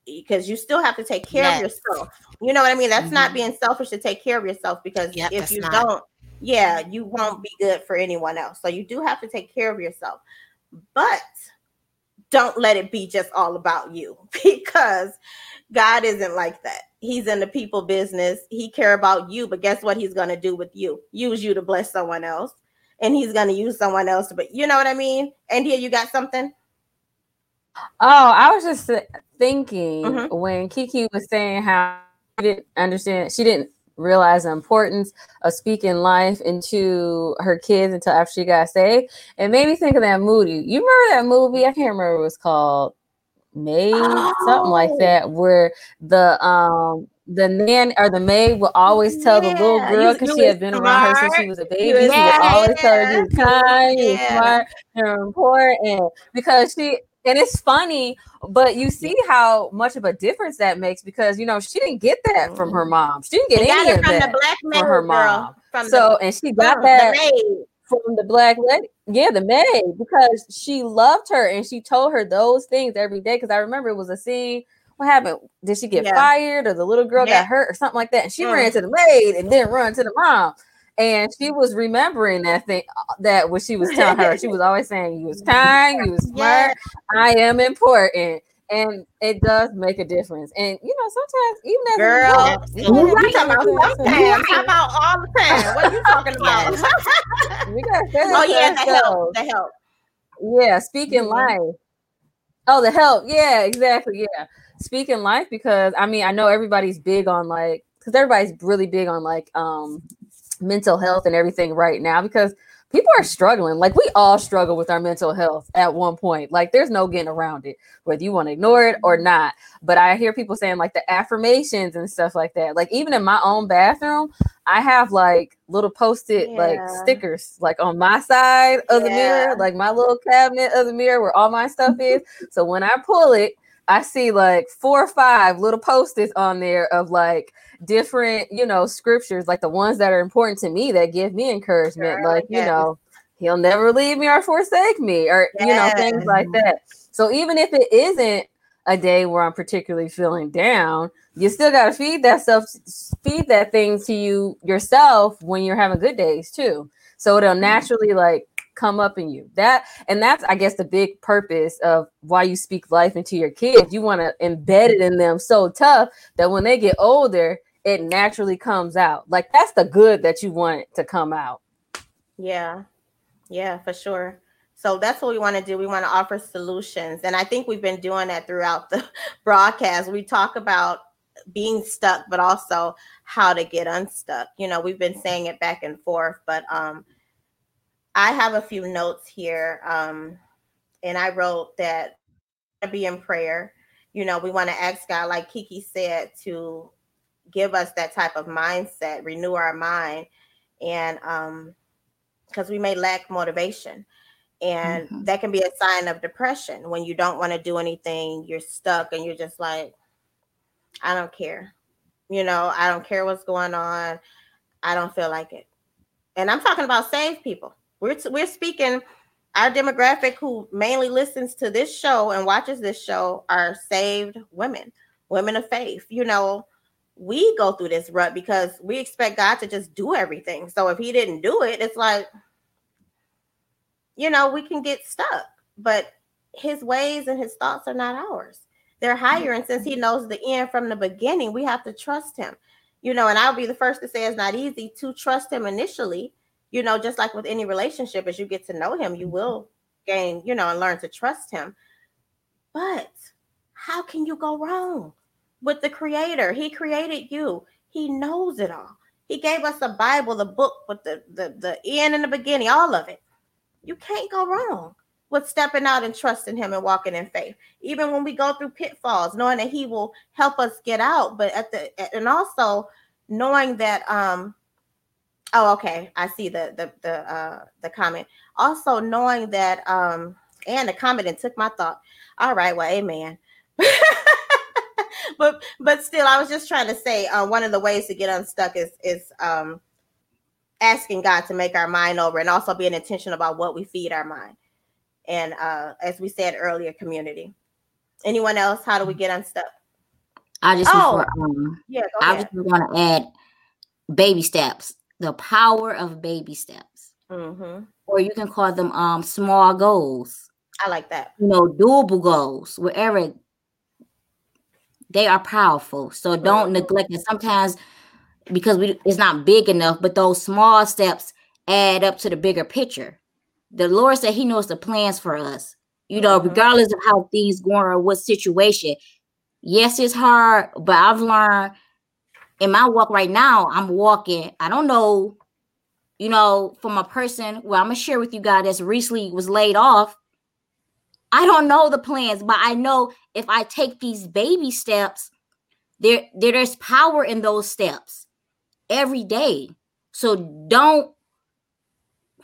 because you still have to take care yes. of yourself. You know what I mean? That's mm-hmm. not being selfish to take care of yourself because yep, if you not. don't, yeah, you won't be good for anyone else. So you do have to take care of yourself. but don't let it be just all about you because God isn't like that. He's in the people business. He care about you, but guess what he's going to do with you? Use you to bless someone else. And he's going to use someone else, but you know what I mean? And here you got something? Oh, I was just thinking mm-hmm. when Kiki was saying how she didn't understand, she didn't realize the importance of speaking life into her kids until after she got saved. It made me think of that movie. You remember that movie? I can't remember what it was called. Maid, oh. something like oh. that, where the um the nan or the maid will always tell yeah. the little girl because she had been smart. around her since she was a baby. Was, she would always yeah. tell her you kind, you smart, you're important because she and it's funny, but you see how much of a difference that makes because you know she didn't get that from her mom. She didn't get any of that from her mom. From so the, and she got that from the black lady. Yeah, the maid because she loved her and she told her those things every day. Because I remember it was a scene. What happened? Did she get yeah. fired or the little girl yeah. got hurt or something like that? And she mm. ran to the maid and then run to the mom and she was remembering that thing uh, that what she was telling her. She was always saying, "You was kind, you was smart, I am important." And it does make a difference. And you know, sometimes even as girl, a you you talking about sometimes. How about all the time? What are you talking about? we got oh yeah, the help, the help. Yeah, speaking mm-hmm. life. Oh, the help. Yeah, exactly. Yeah, speaking life because I mean I know everybody's big on like because everybody's really big on like um mental health and everything right now because people are struggling. Like we all struggle with our mental health at one point. Like there's no getting around it, whether you want to ignore it or not. But I hear people saying like the affirmations and stuff like that. Like even in my own bathroom, I have like little post-it yeah. like stickers like on my side of yeah. the mirror, like my little cabinet of the mirror where all my stuff is. so when I pull it, I see like four or five little post-its on there of like different, you know, scriptures, like the ones that are important to me that give me encouragement, sure, like, yes. you know, he'll never leave me or forsake me, or, yes. you know, things like that. So even if it isn't a day where I'm particularly feeling down, you still got to feed that stuff, feed that thing to you yourself when you're having good days too. So it'll mm-hmm. naturally like come up in you. That and that's I guess the big purpose of why you speak life into your kids. You want to embed it in them so tough that when they get older, it naturally comes out. Like that's the good that you want to come out. Yeah. Yeah, for sure. So that's what we want to do. We want to offer solutions. And I think we've been doing that throughout the broadcast. We talk about being stuck, but also how to get unstuck. You know, we've been saying it back and forth, but um I have a few notes here. Um, and I wrote that be in prayer. You know, we want to ask God, like Kiki said, to give us that type of mindset, renew our mind, and um, because we may lack motivation. And mm-hmm. that can be a sign of depression when you don't want to do anything, you're stuck and you're just like, I don't care. You know, I don't care what's going on. I don't feel like it. And I'm talking about saved people. We're we're speaking our demographic who mainly listens to this show and watches this show are saved women, women of faith. You know, we go through this rut because we expect God to just do everything. So if he didn't do it, it's like you know, we can get stuck. But his ways and his thoughts are not ours. They're higher and since he knows the end from the beginning, we have to trust him. You know, and I'll be the first to say it's not easy to trust him initially you know, just like with any relationship, as you get to know him, you mm-hmm. will gain, you know, and learn to trust him. But how can you go wrong with the creator? He created you, he knows it all. He gave us a Bible, the book with the, the, the end and the beginning, all of it. You can't go wrong with stepping out and trusting him and walking in faith. Even when we go through pitfalls, knowing that he will help us get out, but at the and also knowing that um Oh, okay. I see the the the uh the comment. Also knowing that um and the comment and took my thought. All right, well, amen. but but still, I was just trying to say uh, one of the ways to get unstuck is is um asking God to make our mind over and also being intentional about what we feed our mind. And uh as we said earlier, community. Anyone else? How do we get unstuck? I just oh, before, um, yeah, I just want to add baby steps the power of baby steps. Mm-hmm. Or you can call them um, small goals. I like that. You know, doable goals, wherever they are powerful. So don't mm-hmm. neglect it. Sometimes because we it's not big enough, but those small steps add up to the bigger picture. The Lord said He knows the plans for us. You know, mm-hmm. regardless of how things going or what situation. Yes, it's hard, but I've learned in my walk right now, I'm walking. I don't know, you know, from a person. Well, I'm gonna share with you guys that's recently was laid off. I don't know the plans, but I know if I take these baby steps, there, there's power in those steps every day. So don't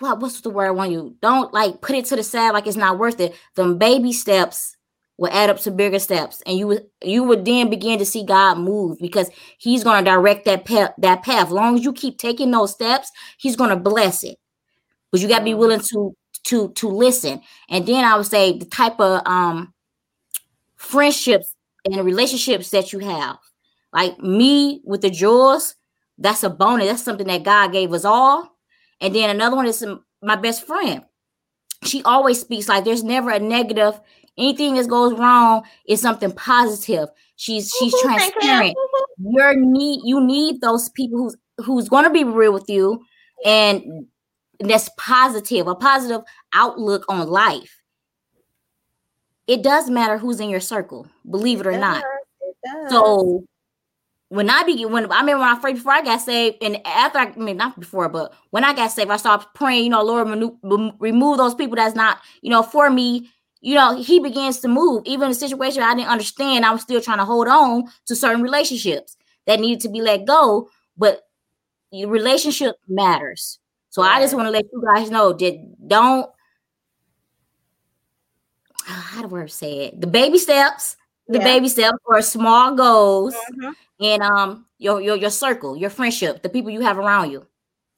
what what's the word I want you? Don't like put it to the side like it's not worth it. Them baby steps will add up to bigger steps, and you would you would then begin to see God move because He's going to direct that path. That path. Long as you keep taking those steps, He's going to bless it. But you got to be willing to to to listen. And then I would say the type of um friendships and relationships that you have, like me with the Jaws, that's a bonus. That's something that God gave us all. And then another one is my best friend. She always speaks like there's never a negative. Anything that goes wrong is something positive. She's she's transparent. You need you need those people who's who's going to be real with you and that's positive, a positive outlook on life. It does matter who's in your circle, believe it, it or does, not. So when I begin, when I remember when I prayed before I got saved, and after I, I mean not before, but when I got saved, I started praying. You know, Lord, remove those people that's not, you know, for me. You know, He begins to move. Even in a situation I didn't understand, I was still trying to hold on to certain relationships that needed to be let go. But your relationship matters. So I just want to let you guys know that don't. How do I say it? The baby steps, the yeah. baby steps, or small goals. Mm-hmm and um your your your circle, your friendship, the people you have around you.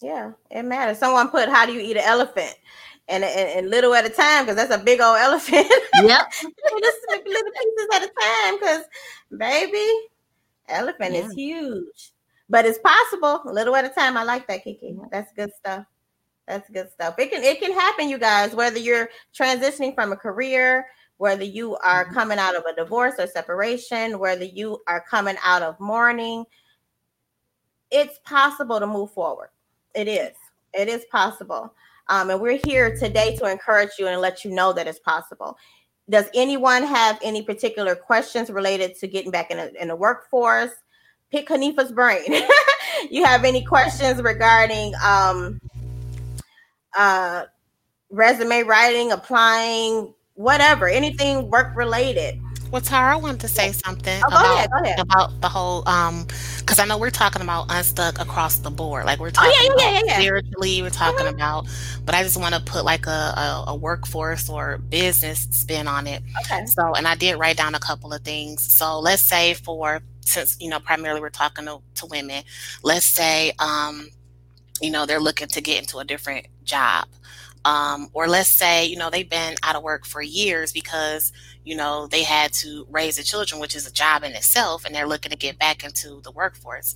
Yeah, it matters. Someone put how do you eat an elephant? And, and, and little at a time because that's a big old elephant. Yep. little pieces at a time because baby, elephant yeah. is huge. But it's possible, little at a time. I like that, Kiki. That's good stuff. That's good stuff. It can it can happen, you guys, whether you're transitioning from a career whether you are mm-hmm. coming out of a divorce or separation, whether you are coming out of mourning, it's possible to move forward. It is. It is possible. Um, and we're here today to encourage you and let you know that it's possible. Does anyone have any particular questions related to getting back in, a, in the workforce? Pick Hanifa's brain. you have any questions regarding um, uh, resume writing, applying, whatever, anything work related. Well, Tara, I wanted to say something oh, about, ahead, ahead. about the whole um because I know we're talking about unstuck across the board. Like we're talking oh, yeah, yeah, about yeah, spiritually, we're talking mm-hmm. about, but I just want to put like a, a, a, workforce or business spin on it. Okay. So and I did write down a couple of things. So let's say for since you know primarily we're talking to, to women, let's say um, you know, they're looking to get into a different job. Um, or let's say, you know, they've been out of work for years because, you know, they had to raise the children, which is a job in itself, and they're looking to get back into the workforce.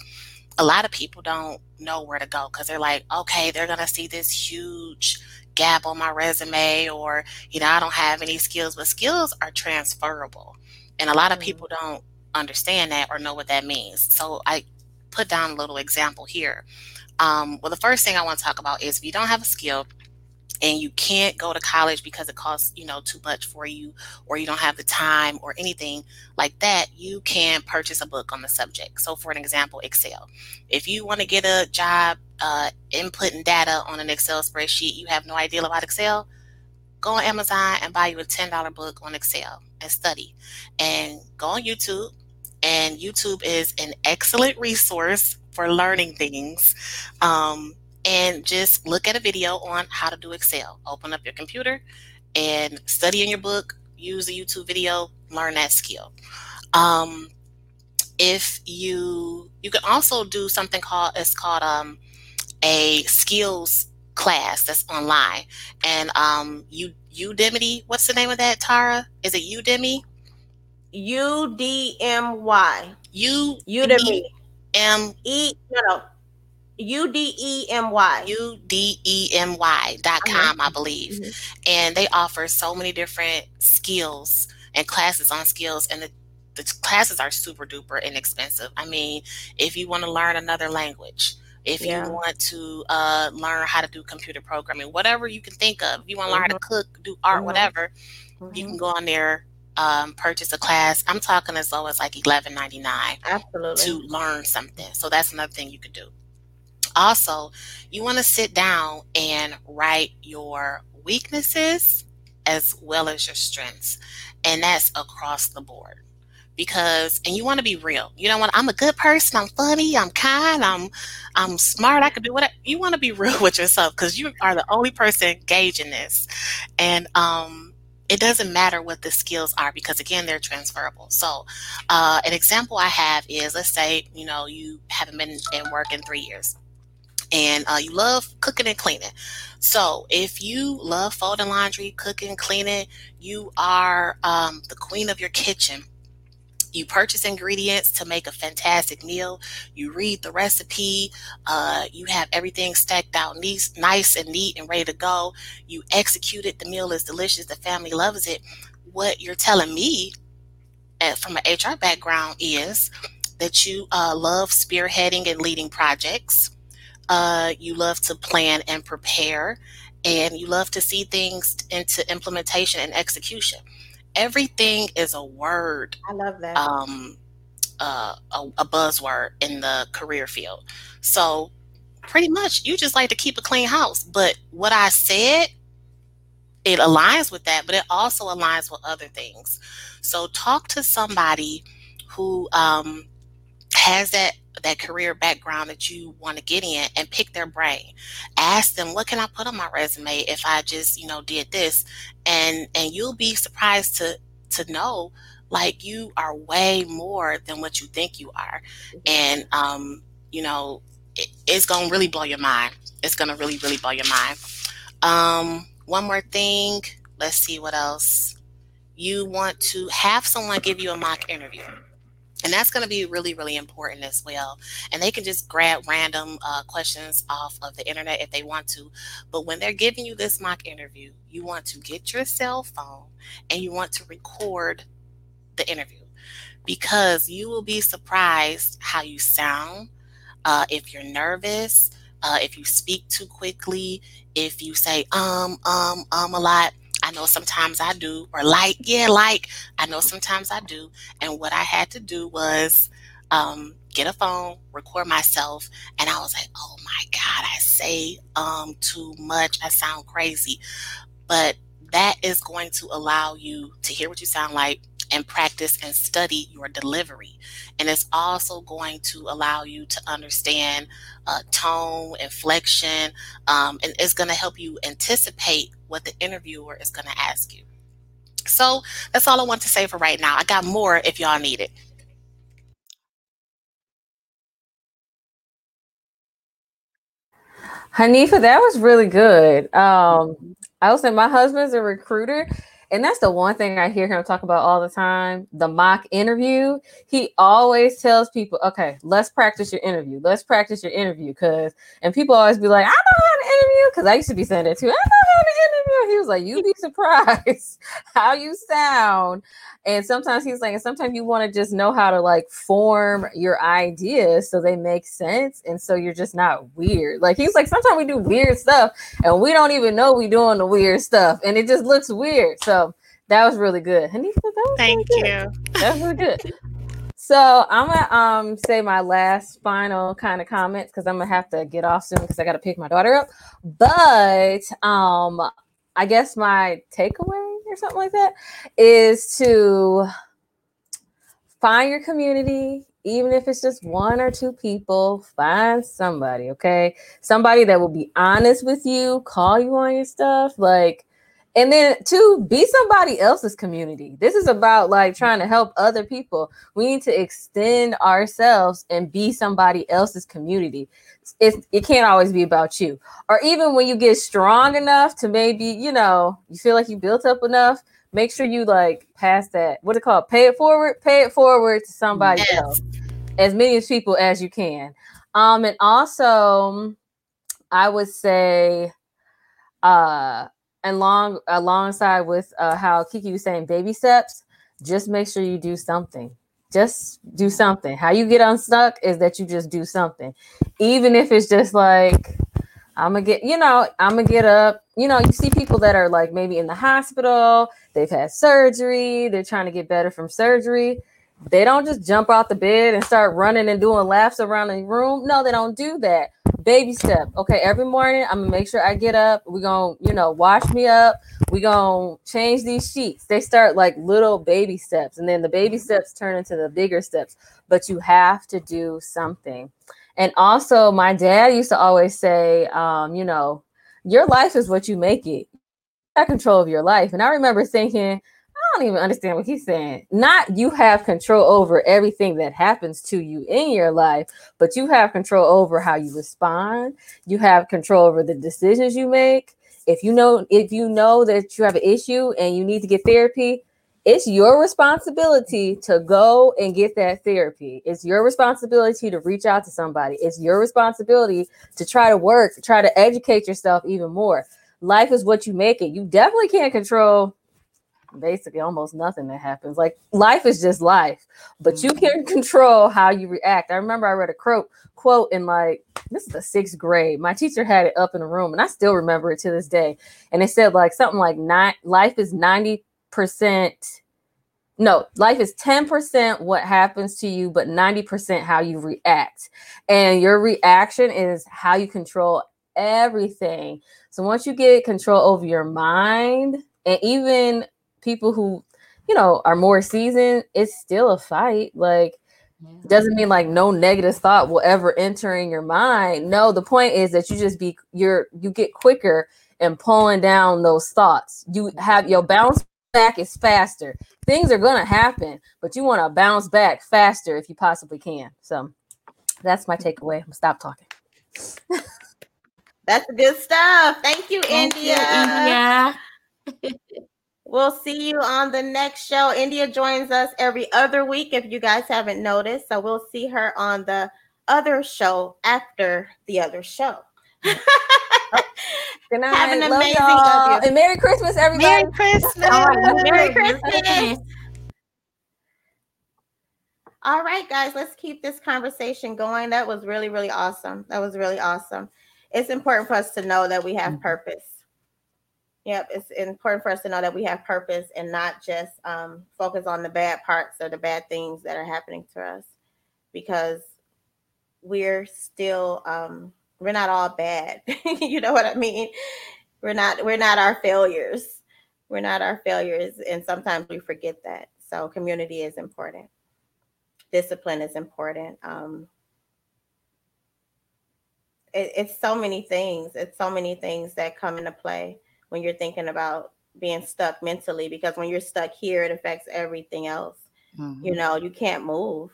A lot of people don't know where to go because they're like, okay, they're going to see this huge gap on my resume, or, you know, I don't have any skills, but skills are transferable. And a lot of mm-hmm. people don't understand that or know what that means. So I put down a little example here. Um, well, the first thing I want to talk about is if you don't have a skill, and you can't go to college because it costs you know too much for you or you don't have the time or anything like that you can purchase a book on the subject. So for an example excel. If you want to get a job uh, inputting data on an excel spreadsheet you have no idea about excel go on amazon and buy you a $10 book on excel and study and go on youtube. And youtube is an excellent resource for learning things. Um, and just look at a video on how to do Excel. Open up your computer and study in your book, use a YouTube video, learn that skill. Um, if you you can also do something called it's called um, a skills class that's online. And um you Udemy what's the name of that Tara? Is it Udemy? U D M Y. U Udemy M E no no U D E M Y. U D E M Y dot uh-huh. com, I believe. Mm-hmm. And they offer so many different skills and classes on skills. And the, the classes are super duper inexpensive. I mean, if you want to learn another language, if yeah. you want to uh, learn how to do computer programming, whatever you can think of, if you want to mm-hmm. learn how to mm-hmm. cook, do art, mm-hmm. whatever, mm-hmm. you can go on there, um, purchase a class. I'm talking as low as like eleven ninety nine. Absolutely. To learn something. So that's another thing you could do. Also, you want to sit down and write your weaknesses as well as your strengths. And that's across the board. Because and you want to be real you don't want i'm a good person i'm funny i'm kind i'm i'm smart i can do whatever you want to be real with yourself because you are the only person gauging this. And um it doesn't matter what the skills are because again they're transferable. So uh, an example i have is let's say you know you haven't been in work in three years and uh, you love cooking and cleaning. So, if you love folding laundry, cooking, cleaning, you are um, the queen of your kitchen. You purchase ingredients to make a fantastic meal. You read the recipe. Uh, you have everything stacked out nice, nice and neat and ready to go. You execute it. The meal is delicious. The family loves it. What you're telling me uh, from an HR background is that you uh, love spearheading and leading projects. Uh, you love to plan and prepare, and you love to see things into implementation and execution everything is a word. I love that. Um, uh, a, a buzzword in the career field. So pretty much you just like to keep a clean house. But what I said, it aligns with that, but it also aligns with other things. So talk to somebody who um, has that that career background that you want to get in and pick their brain. Ask them what can i put on my resume if i just you know did this? And and you'll be surprised to to know like you are way more than what you think you are. And um you know it, it's gonna really blow your mind. It's gonna really really blow your mind. Um one more thing. Let's see what else. You want to have someone give you a mock interview and that's going to be really, really important as well. And they can just grab random uh, questions off of the internet if they want to. But when they're giving you this mock interview, you want to get your cell phone and you want to record the interview because you will be surprised how you sound. Uh, if you're nervous, uh, if you speak too quickly, if you say um, um, um a lot, I know sometimes I do, or like, yeah, like, I know sometimes I do. And what I had to do was um, get a phone, record myself, and I was like, oh my God, I say um, too much. I sound crazy. But that is going to allow you to hear what you sound like and practice and study your delivery. And it's also going to allow you to understand uh, tone, inflection, um, and it's going to help you anticipate what the interviewer is going to ask you. So that's all I want to say for right now. I got more if y'all need it. Hanifa, that was really good. Um, I was saying my husband's a recruiter, and that's the one thing I hear him talk about all the time the mock interview. He always tells people, okay, let's practice your interview. Let's practice your interview. Because, and people always be like, I don't know how to interview. Because I used to be saying that too. I know to interview. He was like, you'd be surprised how you sound. And sometimes he's like, and sometimes you want to just know how to like form your ideas so they make sense. And so you're just not weird. Like he's like, sometimes we do weird stuff and we don't even know we're doing the weird stuff. And it just looks weird. So that was really good. Hanifa, that was Thank really you. That was really good. So I'm gonna um say my last final kind of comments because I'm gonna have to get off soon because I gotta pick my daughter up. But um I guess my takeaway or something like that is to find your community, even if it's just one or two people, find somebody, okay? Somebody that will be honest with you, call you on your stuff. Like, and then two, be somebody else's community. This is about like trying to help other people. We need to extend ourselves and be somebody else's community. It, it can't always be about you. Or even when you get strong enough to maybe, you know, you feel like you built up enough, make sure you like pass that, what it called? Pay it forward, pay it forward to somebody yes. else. As many as people as you can. Um, and also, I would say, uh, and long alongside with uh, how Kiki was saying, baby steps. Just make sure you do something. Just do something. How you get unstuck is that you just do something, even if it's just like I'm gonna get, you know, I'm gonna get up. You know, you see people that are like maybe in the hospital, they've had surgery, they're trying to get better from surgery. They don't just jump out the bed and start running and doing laps around the room. No, they don't do that. Baby step. Okay, every morning I'm gonna make sure I get up. We're gonna, you know, wash me up. We're gonna change these sheets. They start like little baby steps, and then the baby steps turn into the bigger steps. But you have to do something. And also, my dad used to always say, um, you know, your life is what you make it. You control of your life. And I remember thinking, don't even understand what he's saying. Not you have control over everything that happens to you in your life, but you have control over how you respond. You have control over the decisions you make. If you know if you know that you have an issue and you need to get therapy, it's your responsibility to go and get that therapy. It's your responsibility to reach out to somebody. It's your responsibility to try to work, try to educate yourself even more. Life is what you make it. You definitely can't control basically almost nothing that happens. Like life is just life, but you can mm-hmm. control how you react. I remember I read a quote quote in like this is the sixth grade. My teacher had it up in the room, and I still remember it to this day. And it said like something like nine life is 90 percent no life is 10% what happens to you but 90% how you react and your reaction is how you control everything so once you get control over your mind and even people who you know are more seasoned it's still a fight like doesn't mean like no negative thought will ever enter in your mind no the point is that you just be you're you get quicker and pulling down those thoughts you have your bounce back is faster. Things are going to happen, but you want to bounce back faster if you possibly can. So that's my takeaway. I'm stop talking. that's good stuff. Thank you, Thank India. You, India. we'll see you on the next show. India joins us every other week if you guys haven't noticed. So we'll see her on the other show after the other show. Good night. Have an Love amazing y'all. and Merry Christmas, everybody. Merry Christmas. Merry Christmas. All right, guys, let's keep this conversation going. That was really, really awesome. That was really awesome. It's important for us to know that we have mm-hmm. purpose. Yep, it's important for us to know that we have purpose and not just um, focus on the bad parts or the bad things that are happening to us because we're still um, we're not all bad. you know what I mean? We're not we're not our failures. We're not our failures and sometimes we forget that. So community is important. Discipline is important. Um, it, it's so many things. It's so many things that come into play when you're thinking about being stuck mentally because when you're stuck here it affects everything else. Mm-hmm. You know, you can't move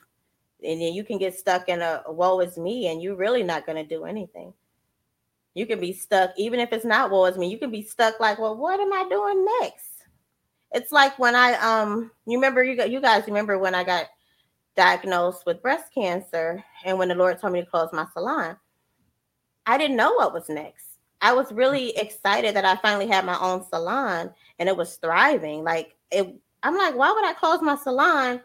and then you can get stuck in a, woe is me and you're really not going to do anything you can be stuck even if it's not woe is me you can be stuck like well what am i doing next it's like when i um you remember you got you guys remember when i got diagnosed with breast cancer and when the lord told me to close my salon i didn't know what was next i was really excited that i finally had my own salon and it was thriving like it i'm like why would i close my salon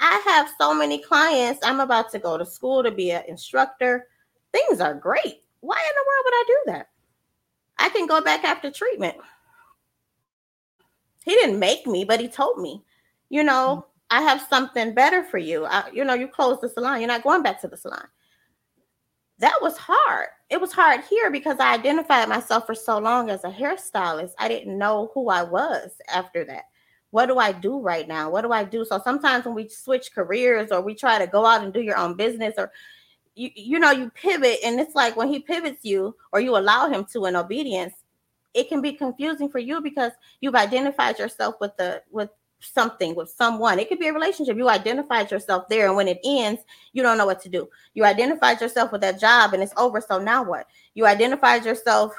I have so many clients. I'm about to go to school to be an instructor. Things are great. Why in the world would I do that? I can go back after treatment. He didn't make me, but he told me, you know, mm-hmm. I have something better for you. I, you know, you close the salon, you're not going back to the salon. That was hard. It was hard here because I identified myself for so long as a hairstylist. I didn't know who I was after that what do I do right now? What do I do? So sometimes when we switch careers or we try to go out and do your own business or you you know you pivot and it's like when he pivots you or you allow him to in obedience, it can be confusing for you because you've identified yourself with the with something with someone. It could be a relationship. You identified yourself there, and when it ends, you don't know what to do. You identified yourself with that job, and it's over. So now what? You identified yourself,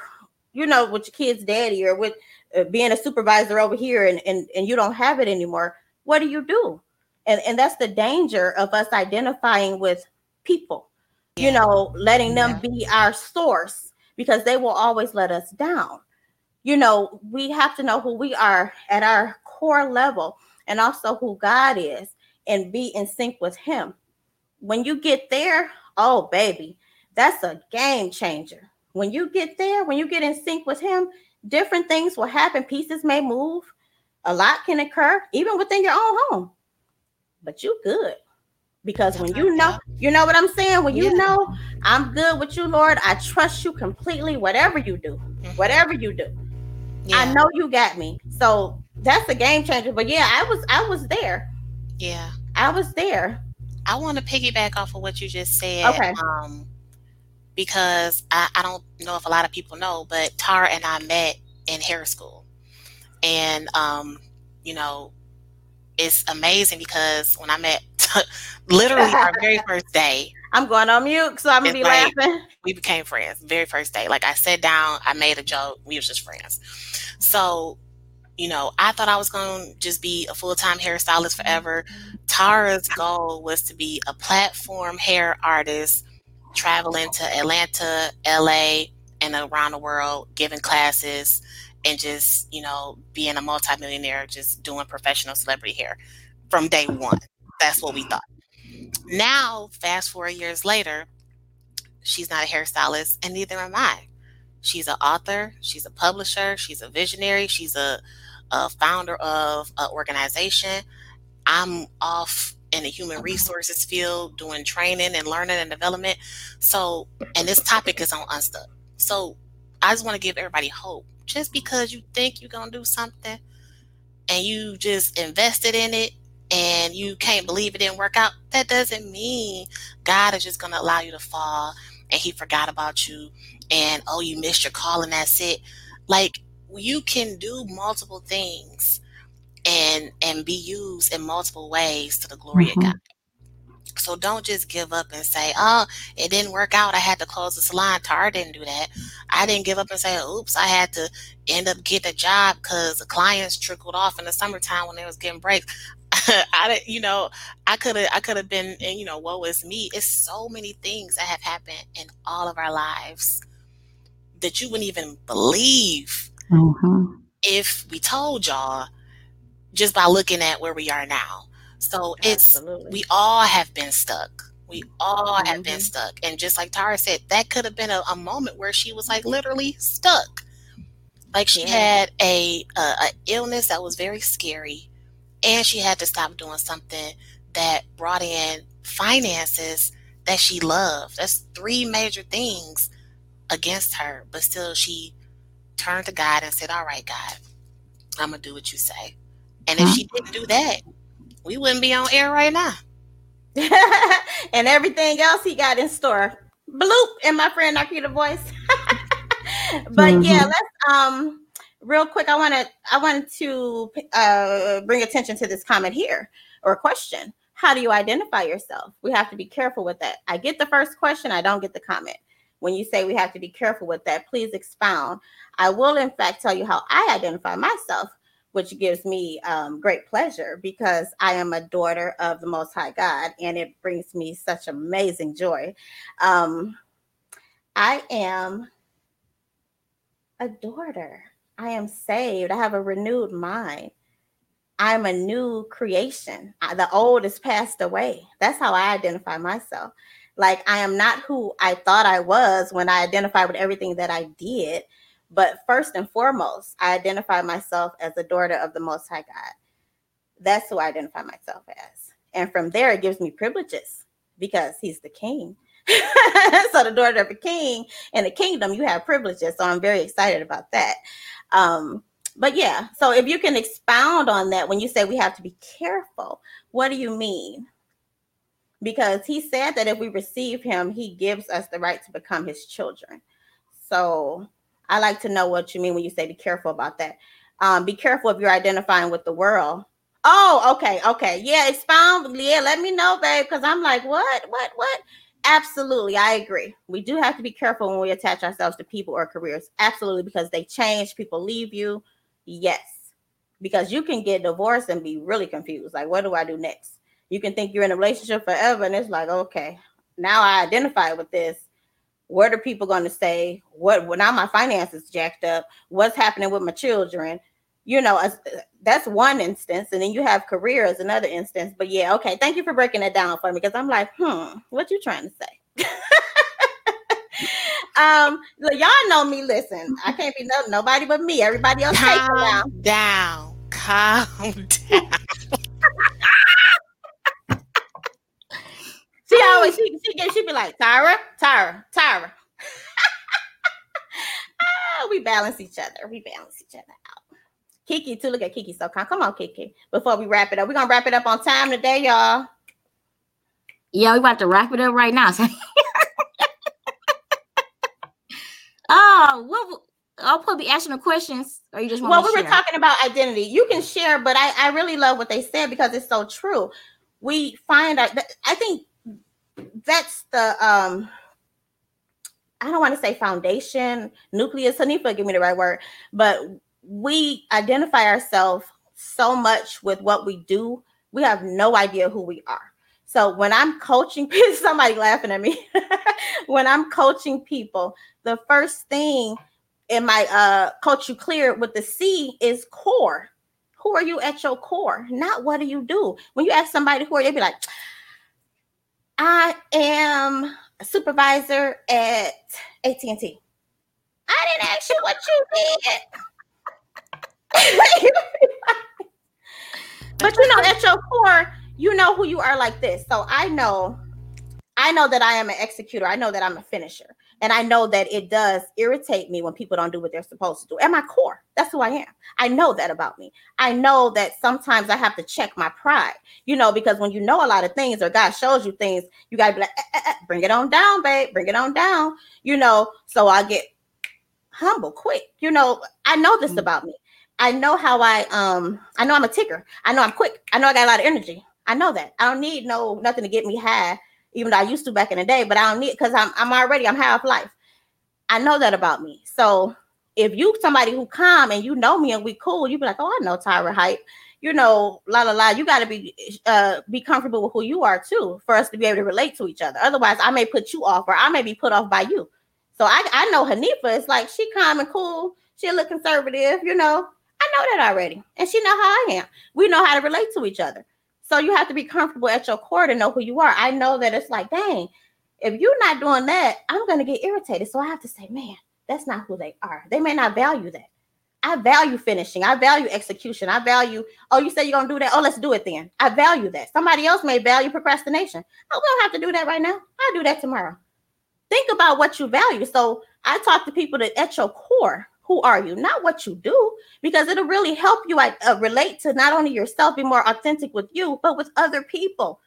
you know, with your kid's daddy or with uh, being a supervisor over here and, and and you don't have it anymore what do you do and and that's the danger of us identifying with people yeah. you know, letting yeah. them be our source because they will always let us down. You know, we have to know who we are at our core level and also who God is and be in sync with Him. When you get there, oh, baby, that's a game changer. When you get there, when you get in sync with Him, different things will happen. Pieces may move, a lot can occur, even within your own home. But you good because when you know, you know what I'm saying. When you yeah. know, I'm good with you, Lord. I trust you completely. Whatever you do, mm-hmm. whatever you do, yeah. I know you got me. So that's a game changer. But yeah, I was, I was there. Yeah, I was there. I want to piggyback off of what you just said. Okay. Um, because I, I don't know if a lot of people know, but Tara and I met in hair school. And, um, you know, it's amazing because when I met literally our very first day, I'm going on mute, so I'm gonna be like, laughing. We became friends very first day. Like I sat down, I made a joke, we was just friends. So, you know, I thought I was gonna just be a full time hairstylist forever. Tara's goal was to be a platform hair artist, traveling to Atlanta, LA, and around the world, giving classes and just, you know, being a multimillionaire, just doing professional celebrity hair from day one. That's what we thought. Now, fast forward years later, she's not a hairstylist, and neither am I. She's an author, she's a publisher, she's a visionary, she's a, a founder of an organization. I'm off in the human mm-hmm. resources field doing training and learning and development. So, and this topic is on Unstuck. So, I just want to give everybody hope just because you think you're going to do something and you just invested in it and you can't believe it didn't work out, that doesn't mean God is just going to allow you to fall and he forgot about you and oh, you missed your call and that's it. Like you can do multiple things and and be used in multiple ways to the glory mm-hmm. of God. So don't just give up and say, oh, it didn't work out. I had to close the salon. Tar didn't do that. I didn't give up and say, oops, I had to end up getting a job because the clients trickled off in the summertime when they was getting breaks. I didn't, you know, I could have, I could have been, you know, woe is me? It's so many things that have happened in all of our lives that you wouldn't even believe mm-hmm. if we told y'all just by looking at where we are now. So Absolutely. it's we all have been stuck. We all mm-hmm. have been mm-hmm. stuck. And just like Tara said, that could have been a, a, moment where she was like literally stuck. Like she yeah. had a, a, a illness that was very scary, and she had to stop doing something that brought in finances that she loved. That's three major things against her, but still she turned to God and said, "All right, God, I'm gonna do what you say." And if she didn't do that, we wouldn't be on air right now. and everything else he got in store. Bloop in my friend Narkita voice. but mm-hmm. yeah, let's um real quick. I want to I wanted to uh bring attention to this comment here or question. How do you identify yourself? We have to be careful with that. I get the first question, I don't get the comment. When you say we have to be careful with that, please expound. I will, in fact, tell you how I identify myself which gives me um, great pleasure because I am a daughter of the Most High God and it brings me such amazing joy. Um, I am a daughter. I am saved. I have a renewed mind. I'm a new creation. The old is passed away. That's how I identify myself. Like I am not who I thought I was when I identified with everything that I did. But first and foremost, I identify myself as a daughter of the Most High God. That's who I identify myself as. And from there, it gives me privileges because He's the King. so, the daughter of a king in the kingdom, you have privileges. So, I'm very excited about that. Um, but yeah, so if you can expound on that when you say we have to be careful, what do you mean? Because he said that if we receive him, he gives us the right to become his children. So I like to know what you mean when you say be careful about that. Um, be careful if you're identifying with the world. Oh, okay, okay. Yeah, expound. Yeah, let me know, babe, because I'm like, what, what, what? Absolutely, I agree. We do have to be careful when we attach ourselves to people or careers. Absolutely, because they change, people leave you. Yes, because you can get divorced and be really confused. Like, what do I do next? You can think you're in a relationship forever, and it's like, okay, now I identify with this. What are people going to say? What well, now my finances jacked up? What's happening with my children? You know, that's one instance, and then you have career as another instance. But yeah, okay. Thank you for breaking that down for me because I'm like, hmm, what you trying to say? um, y'all know me. Listen, I can't be no, nobody but me. Everybody else, calm down. Calm down. She oh. always she she get she be like Tyra, Tyra, Tyra. oh, we balance each other. We balance each other out. Kiki too. Look at Kiki so calm. Come on, Kiki. Before we wrap it up, we're gonna wrap it up on time today, y'all. Yeah, we about to wrap it up right now. oh, what? Oh, I'll probably be asking the questions, or you just want well, we share? were talking about identity. You can share, but I, I really love what they said because it's so true. We find that I think that's the um I don't want to say foundation, nucleus, Hanifa, give me the right word, but we identify ourselves so much with what we do, we have no idea who we are. So when I'm coaching, somebody laughing at me. when I'm coaching people, the first thing in my uh coach you clear with the C is core. Who are you at your core? Not what do you do. When you ask somebody who are they be like, I am a supervisor at AT&T. I didn't ask you what you did. but you know, at your core, you know who you are like this. So I know, I know that I am an executor. I know that I'm a finisher. And I know that it does irritate me when people don't do what they're supposed to do. At my core, that's who I am. I know that about me. I know that sometimes I have to check my pride, you know, because when you know a lot of things or God shows you things, you got to be like, eh, eh, eh, bring it on down, babe, bring it on down, you know. So I get humble quick. You know, I know this mm-hmm. about me. I know how I um I know I'm a ticker. I know I'm quick. I know I got a lot of energy. I know that. I don't need no nothing to get me high even though I used to back in the day, but I don't need because I'm I'm already I'm half life. I know that about me. So if you somebody who come and you know me and we cool, you be like, oh, I know Tyra hype. You know, la la la. You got to be uh be comfortable with who you are too for us to be able to relate to each other. Otherwise, I may put you off or I may be put off by you. So I I know Hanifa is like she calm and cool. She little conservative, you know. I know that already, and she know how I am. We know how to relate to each other. So you have to be comfortable at your core to know who you are. I know that it's like, dang, if you're not doing that, I'm going to get irritated. So I have to say, man, that's not who they are. They may not value that. I value finishing. I value execution. I value, oh, you say you're going to do that. Oh, let's do it then. I value that. Somebody else may value procrastination. Oh, we don't have to do that right now. I'll do that tomorrow. Think about what you value. So I talk to people that at your core, who are you, not what you do, because it'll really help you uh, relate to not only yourself, be more authentic with you, but with other people.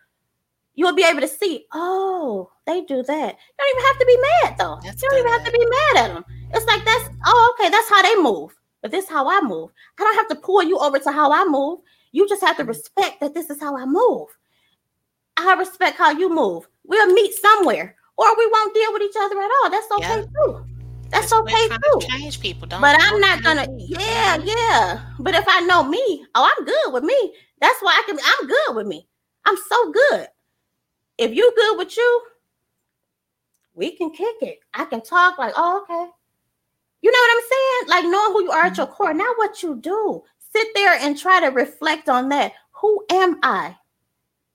You'll be able to see, oh, they do that. You don't even have to be mad though. That's you don't even have to be mad at them. It's like that's oh, okay, that's how they move. But this is how I move. I don't have to pull you over to how I move. You just have to respect that this is how I move. I respect how you move. We'll meet somewhere, or we won't deal with each other at all. That's okay yeah. too. That's okay too. change people, don't. But I'm not gonna. Yeah, yeah. But if I know me, oh, I'm good with me. That's why I can. I'm good with me. I'm so good. If you good with you, we can kick it. I can talk like, oh, okay. You know what I'm saying? Like knowing who you are at your mm-hmm. core. Now, what you do, sit there and try to reflect on that. Who am I?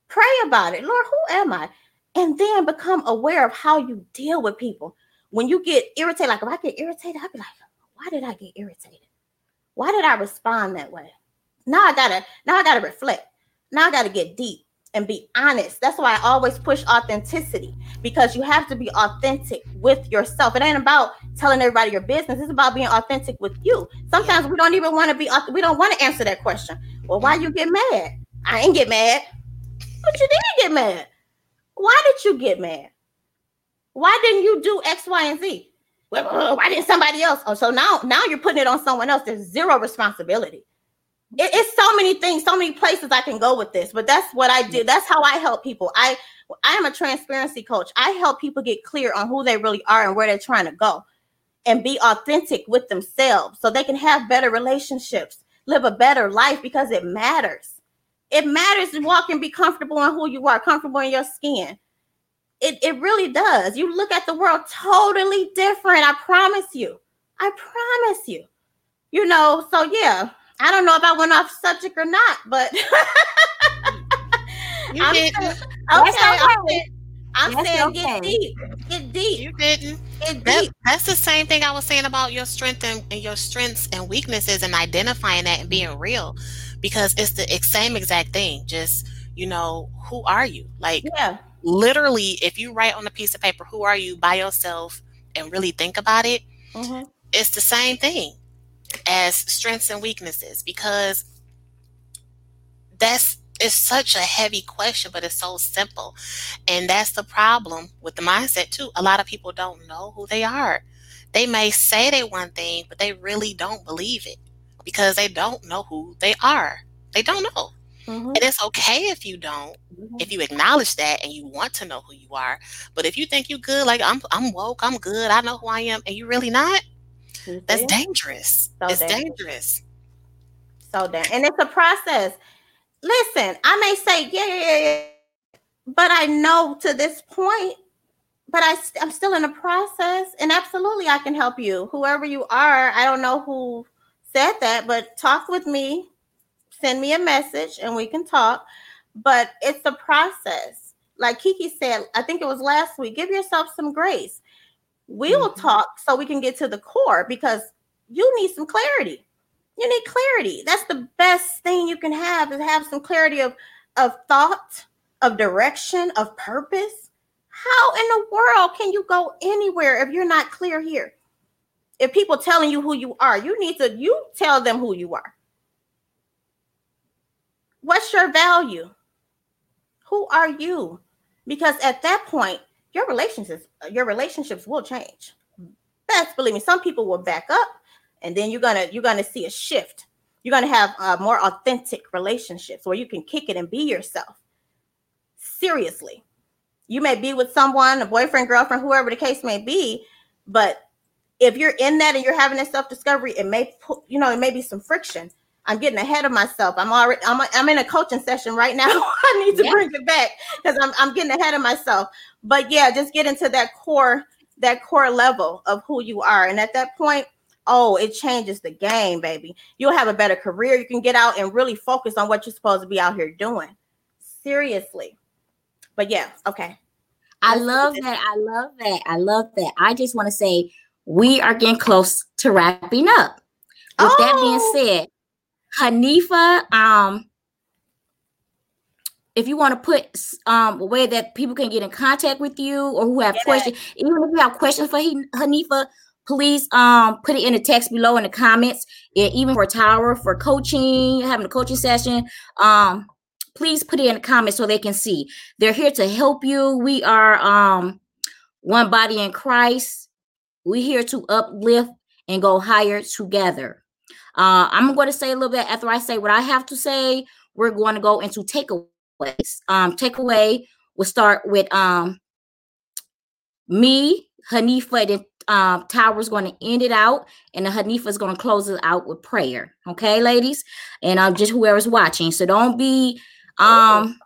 Pray about it. Lord, who am I? And then become aware of how you deal with people when you get irritated, like if I get irritated, I'd be like, why did I get irritated? Why did I respond that way? Now I gotta, now I gotta reflect. Now I gotta get deep and be honest. That's why I always push authenticity because you have to be authentic with yourself. It ain't about telling everybody your business. It's about being authentic with you. Sometimes we don't even want to be. We don't want to answer that question. Well, why you get mad? I ain't get mad. But you did get mad. Why did you get mad? Why didn't you do X, Y, and Z? Uh, why didn't somebody else? Oh, so now now you're putting it on someone else. There's zero responsibility. It, it's so many things, so many places I can go with this, but that's what I do. That's how I help people. I I am a transparency coach. I help people get clear on who they really are and where they're trying to go and be authentic with themselves so they can have better relationships, live a better life because it matters. It matters to walk and be comfortable in who you are, comfortable in your skin it, it really does. You look at the world totally different. I promise you. I promise you. You know, so yeah, I don't know if I went off subject or not, but you I'm didn't. okay, okay. I'm that's saying okay. get deep. Get deep. You didn't. Get that, deep. That's the same thing I was saying about your strength and, and, your strengths and weaknesses and identifying that and being real. Because it's the same exact thing. Just, you know, who are you? Like yeah. Literally, if you write on a piece of paper, who are you by yourself and really think about it, mm-hmm. it's the same thing as strengths and weaknesses because that's it's such a heavy question, but it's so simple. And that's the problem with the mindset, too. A lot of people don't know who they are. They may say they one thing, but they really don't believe it because they don't know who they are. They don't know. Mm-hmm. And it's okay if you don't, mm-hmm. if you acknowledge that and you want to know who you are. But if you think you're good, like I'm I'm woke, I'm good, I know who I am, and you really not, mm-hmm. that's dangerous. So it's dangerous. dangerous. So damn and it's a process listen, I may say, yeah, yeah, yeah, but I know to this point, but I, I'm still in a process, and absolutely, I can help you. Whoever you are, I don't know who said that, but talk with me, send me a message, and we can talk. But it's a process. Like Kiki said, I think it was last week. Give yourself some grace. We will mm-hmm. talk so we can get to the core because you need some clarity you need clarity. That's the best thing you can have is have some clarity of of thought, of direction, of purpose. How in the world can you go anywhere if you're not clear here? If people telling you who you are, you need to you tell them who you are. What's your value? Who are you? Because at that point, your relationships your relationships will change. Best believe me, some people will back up and then you're gonna you're gonna see a shift you're gonna have uh, more authentic relationships where you can kick it and be yourself seriously you may be with someone a boyfriend girlfriend whoever the case may be but if you're in that and you're having a self-discovery it may put you know it may be some friction i'm getting ahead of myself i'm already i'm, I'm in a coaching session right now i need to yeah. bring it back because I'm, I'm getting ahead of myself but yeah just get into that core that core level of who you are and at that point oh, it changes the game, baby. You'll have a better career. You can get out and really focus on what you're supposed to be out here doing. Seriously. But yeah, okay. I love that. I love that. I love that. I just want to say we are getting close to wrapping up. With oh. that being oh! said, Hanifa, um, if you want to put um, a way that people can get in contact with you or who have yeah. questions, even if you have questions for Hanifa, please um put it in the text below in the comments. It, even for tower for coaching having a coaching session um please put it in the comments so they can see. They're here to help you. We are um one body in christ. We're here to uplift and go higher together uh i'm going to say a little bit after i say what i have to say we're going to go into takeaways um takeaway we'll start with um me hanifa and um, Tower's going to end it out, and the Hanifa is going to close it out with prayer. Okay, ladies, and um, just whoever's watching. So don't be um,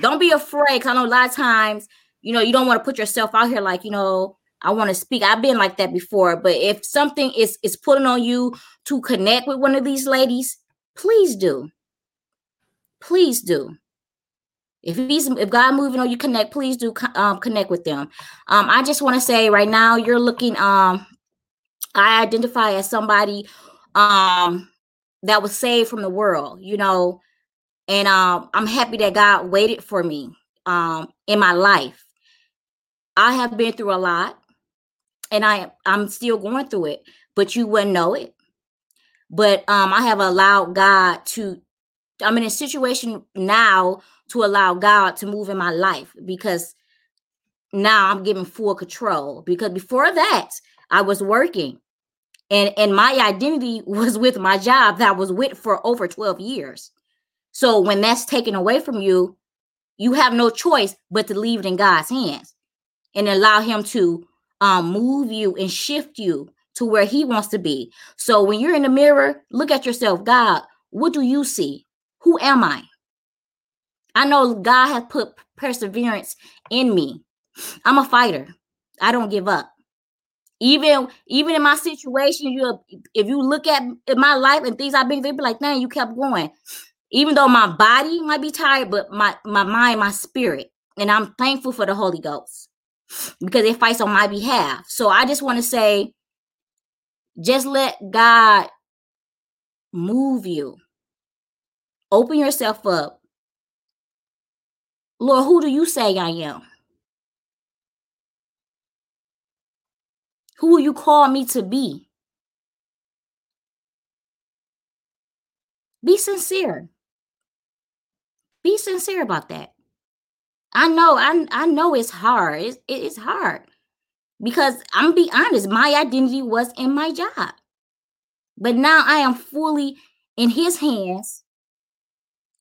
don't be afraid. Cause I know a lot of times, you know, you don't want to put yourself out here like you know. I want to speak. I've been like that before, but if something is is putting on you to connect with one of these ladies, please do. Please do. If he's if God moving on you connect, please do um, connect with them. Um, I just want to say right now you're looking. Um, I identify as somebody um that was saved from the world, you know, and um, I'm happy that God waited for me um in my life. I have been through a lot, and I I'm still going through it, but you wouldn't know it. But um, I have allowed God to. I'm in a situation now to allow God to move in my life because now I'm giving full control. Because before that, I was working and and my identity was with my job that I was with for over 12 years. So when that's taken away from you, you have no choice but to leave it in God's hands and allow him to um, move you and shift you to where he wants to be. So when you're in the mirror, look at yourself. God, what do you see? Who am I? I know God has put perseverance in me I'm a fighter. I don't give up. Even even in my situation, you if you look at my life and things I've been through, be like, man, you kept going. Even though my body might be tired, but my my mind, my spirit, and I'm thankful for the Holy Ghost because it fights on my behalf. So I just want to say, just let God move you. Open yourself up. Lord, who do you say I am? Who will you call me to be? Be sincere. Be sincere about that. I know, I, I know it's hard. It's, it's hard because I'm be honest, my identity was in my job. But now I am fully in his hands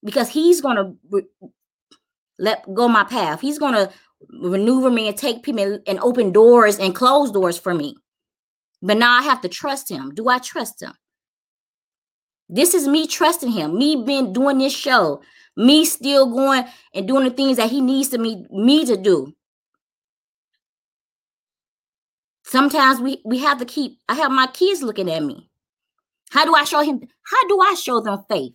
because he's to re- let go my path. He's to maneuver me and take people and open doors and close doors for me. But now I have to trust him. Do I trust him? This is me trusting him, me being doing this show, me still going and doing the things that he needs to me me to do. Sometimes we we have to keep I have my kids looking at me. How do I show him how do I show them faith?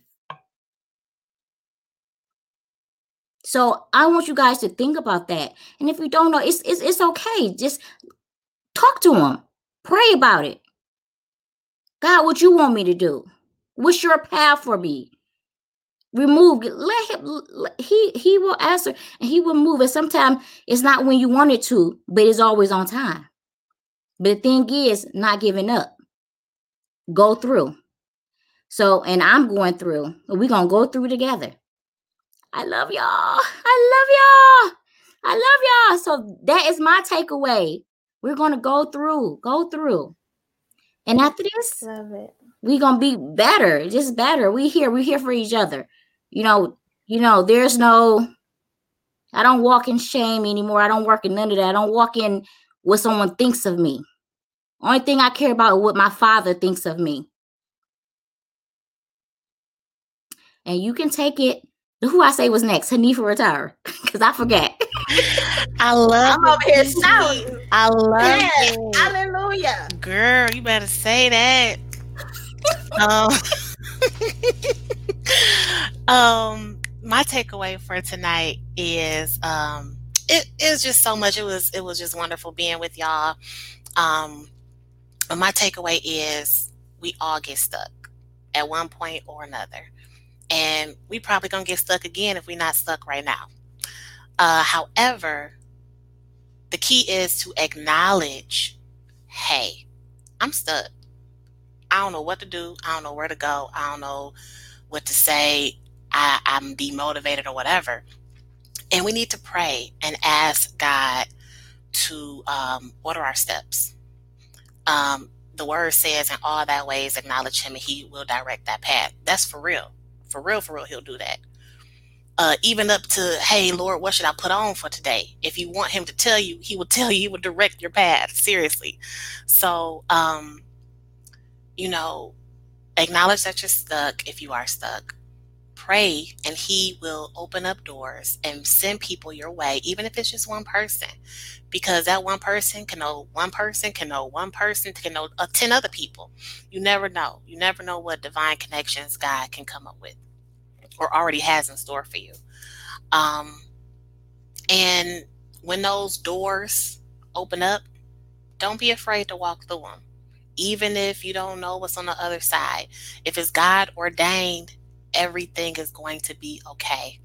So I want you guys to think about that. And if you don't know, it's it's, it's okay. Just talk to him. Pray about it. God, what you want me to do? What's your path for me? Remove. Let him. He he will answer and he will move. And sometimes it's not when you want it to, but it's always on time. But the thing is, not giving up. Go through. So, and I'm going through. We're gonna go through together. I love y'all. I love y'all. I love y'all. So that is my takeaway. We're gonna go through, go through. And after this, love it. We're gonna be better, just better. We here, we're here for each other. You know, you know, there's no I don't walk in shame anymore. I don't work in none of that. I don't walk in what someone thinks of me. Only thing I care about is what my father thinks of me. And you can take it who I say was next? Hanifa retire because I forget. I love. I'm over here shouting. I love yes. it. Hallelujah, girl. You better say that. um, um, my takeaway for tonight is um, it is just so much. It was it was just wonderful being with y'all. Um, but my takeaway is we all get stuck at one point or another and we probably gonna get stuck again if we're not stuck right now. Uh, however, the key is to acknowledge, hey, I'm stuck. I don't know what to do. I don't know where to go. I don't know what to say. I, I'm demotivated or whatever. And we need to pray and ask God to um, order our steps. Um, the word says, in all that ways, acknowledge him and he will direct that path. That's for real for real, for real, he'll do that. Uh, even up to, hey, Lord, what should I put on for today? If you want him to tell you, he will tell you, he will direct your path, seriously. So, um, you know, acknowledge that you're stuck if you are stuck. Pray and he will open up doors and send people your way, even if it's just one person, because that one person can know one person, can know one person, can know uh, 10 other people. You never know. You never know what divine connections God can come up with or already has in store for you. Um, and when those doors open up, don't be afraid to walk through them. Even if you don't know what's on the other side, if it's God ordained, everything is going to be okay.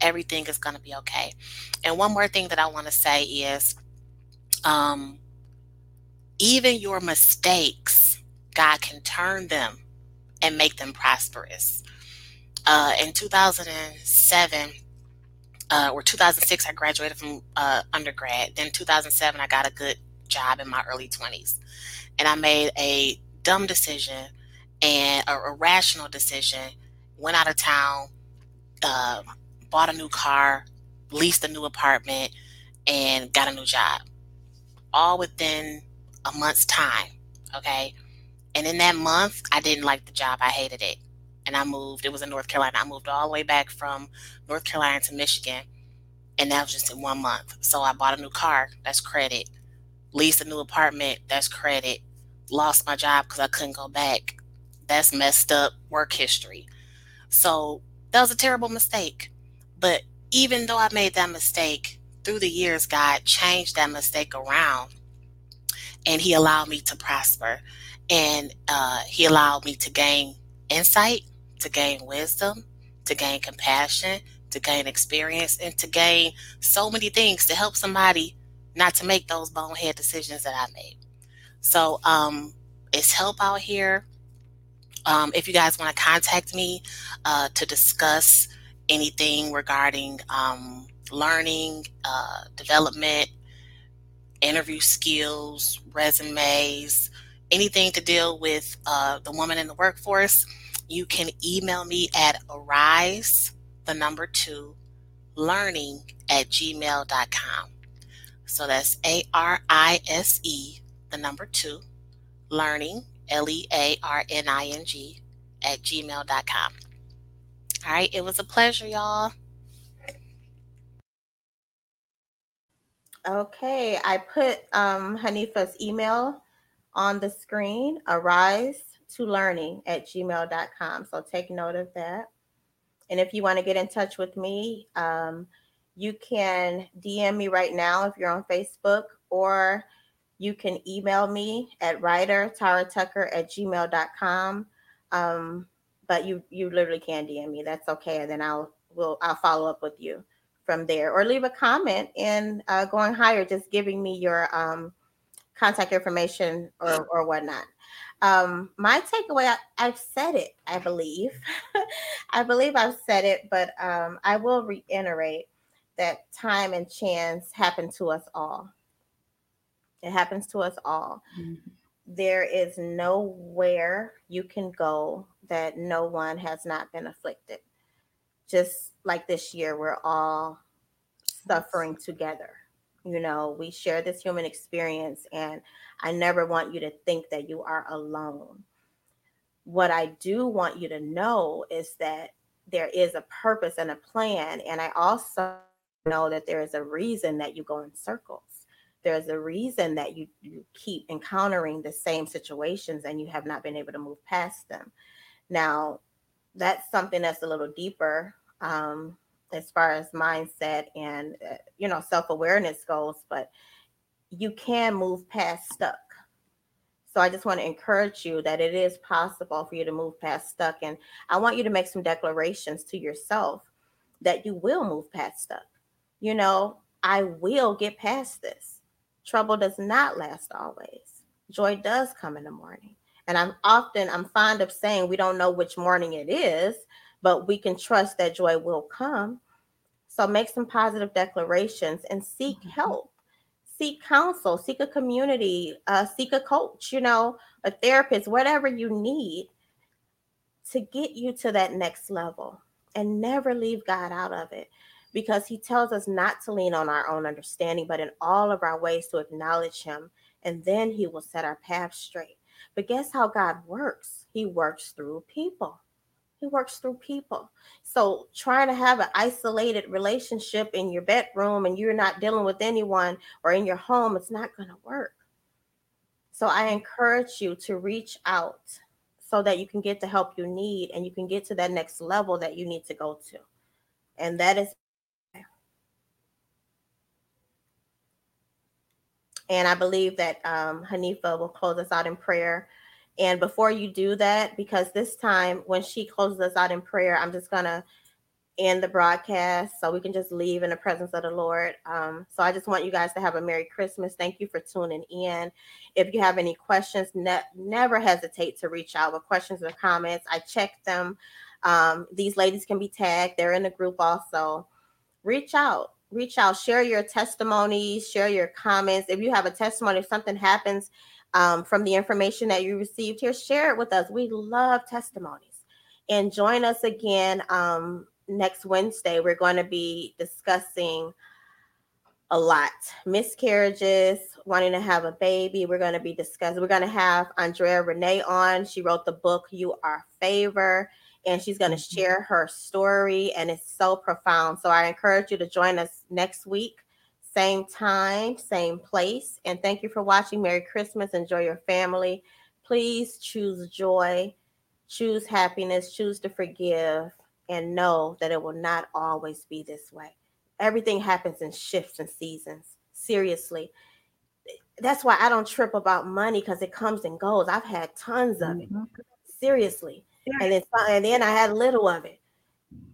Everything is going to be okay. And one more thing that I want to say is um, even your mistakes, God can turn them and make them prosperous. Uh, in 2007, uh, or 2006, I graduated from uh, undergrad. Then 2007, I got a good job in my early 20s. And I made a dumb decision and a irrational decision. Went out of town, uh, bought a new car, leased a new apartment, and got a new job. All within a month's time. Okay. And in that month, I didn't like the job. I hated it and I moved. It was in North Carolina. I moved all the way back from North Carolina to Michigan. and that was just in one month. So I bought a new car, that's credit. Leased a new apartment, that's credit. Lost my job because I couldn't go back. That's messed up work history. So that was a terrible mistake. But even though I made that mistake, through the years, God changed that mistake around and He allowed me to prosper. And uh, He allowed me to gain insight, to gain wisdom, to gain compassion, to gain experience, and to gain so many things to help somebody not to make those bonehead decisions that I made. So um, it's help out here. Um, if you guys want to contact me uh, to discuss anything regarding um, learning, uh, development, interview skills, resumes, anything to deal with uh, the woman in the workforce, you can email me at arise, the number two, learning at gmail.com. So that's A R I S E, the number two, learning, L E A R N I N G, at gmail.com. All right, it was a pleasure, y'all. Okay, I put um, Hanifa's email on the screen, arise to learning at gmail.com. So take note of that. And if you want to get in touch with me, um, you can DM me right now if you're on Facebook, or you can email me at writer Tara Tucker at gmail.com. Um, but you you literally can DM me. That's okay. And then I'll will I'll follow up with you from there, or leave a comment in uh, going higher, just giving me your um, contact information or or whatnot. Um, my takeaway, I, have said it, I believe. I believe I've said it, but um, I will reiterate that time and chance happen to us all. It happens to us all. Mm-hmm. There is nowhere you can go that no one has not been afflicted. Just like this year, we're all suffering together. You know, we share this human experience, and I never want you to think that you are alone. What I do want you to know is that there is a purpose and a plan. And I also know that there is a reason that you go in circles. There's a reason that you, you keep encountering the same situations and you have not been able to move past them. Now, that's something that's a little deeper um, as far as mindset and uh, you know self-awareness goes but you can move past stuck. So i just want to encourage you that it is possible for you to move past stuck and i want you to make some declarations to yourself that you will move past stuck. You know i will get past this trouble does not last always joy does come in the morning and I'm often, I'm fond of saying we don't know which morning it is, but we can trust that joy will come. So make some positive declarations and seek mm-hmm. help. Seek counsel, seek a community, uh, seek a coach, you know, a therapist, whatever you need to get you to that next level and never leave God out of it because he tells us not to lean on our own understanding, but in all of our ways to acknowledge him, and then he will set our path straight. But guess how God works? He works through people. He works through people. So trying to have an isolated relationship in your bedroom and you're not dealing with anyone or in your home, it's not going to work. So I encourage you to reach out so that you can get the help you need and you can get to that next level that you need to go to. And that is And I believe that um, Hanifa will close us out in prayer. And before you do that, because this time when she closes us out in prayer, I'm just going to end the broadcast so we can just leave in the presence of the Lord. Um, so I just want you guys to have a Merry Christmas. Thank you for tuning in. If you have any questions, ne- never hesitate to reach out with questions or comments. I check them. Um, these ladies can be tagged, they're in the group also. Reach out reach out, share your testimonies, share your comments. If you have a testimony, if something happens um, from the information that you received here, share it with us. We love testimonies. And join us again um, next Wednesday. We're going to be discussing a lot miscarriages, wanting to have a baby. We're going to be discussing, we're going to have Andrea Renee on. She wrote the book, You Are Favor and she's going to share her story, and it's so profound. So I encourage you to join us next week, same time, same place. And thank you for watching. Merry Christmas. Enjoy your family. Please choose joy, choose happiness, choose to forgive, and know that it will not always be this way. Everything happens in shifts and seasons. Seriously. That's why I don't trip about money because it comes and goes. I've had tons of it. Mm-hmm. Seriously and then and then I had little of it.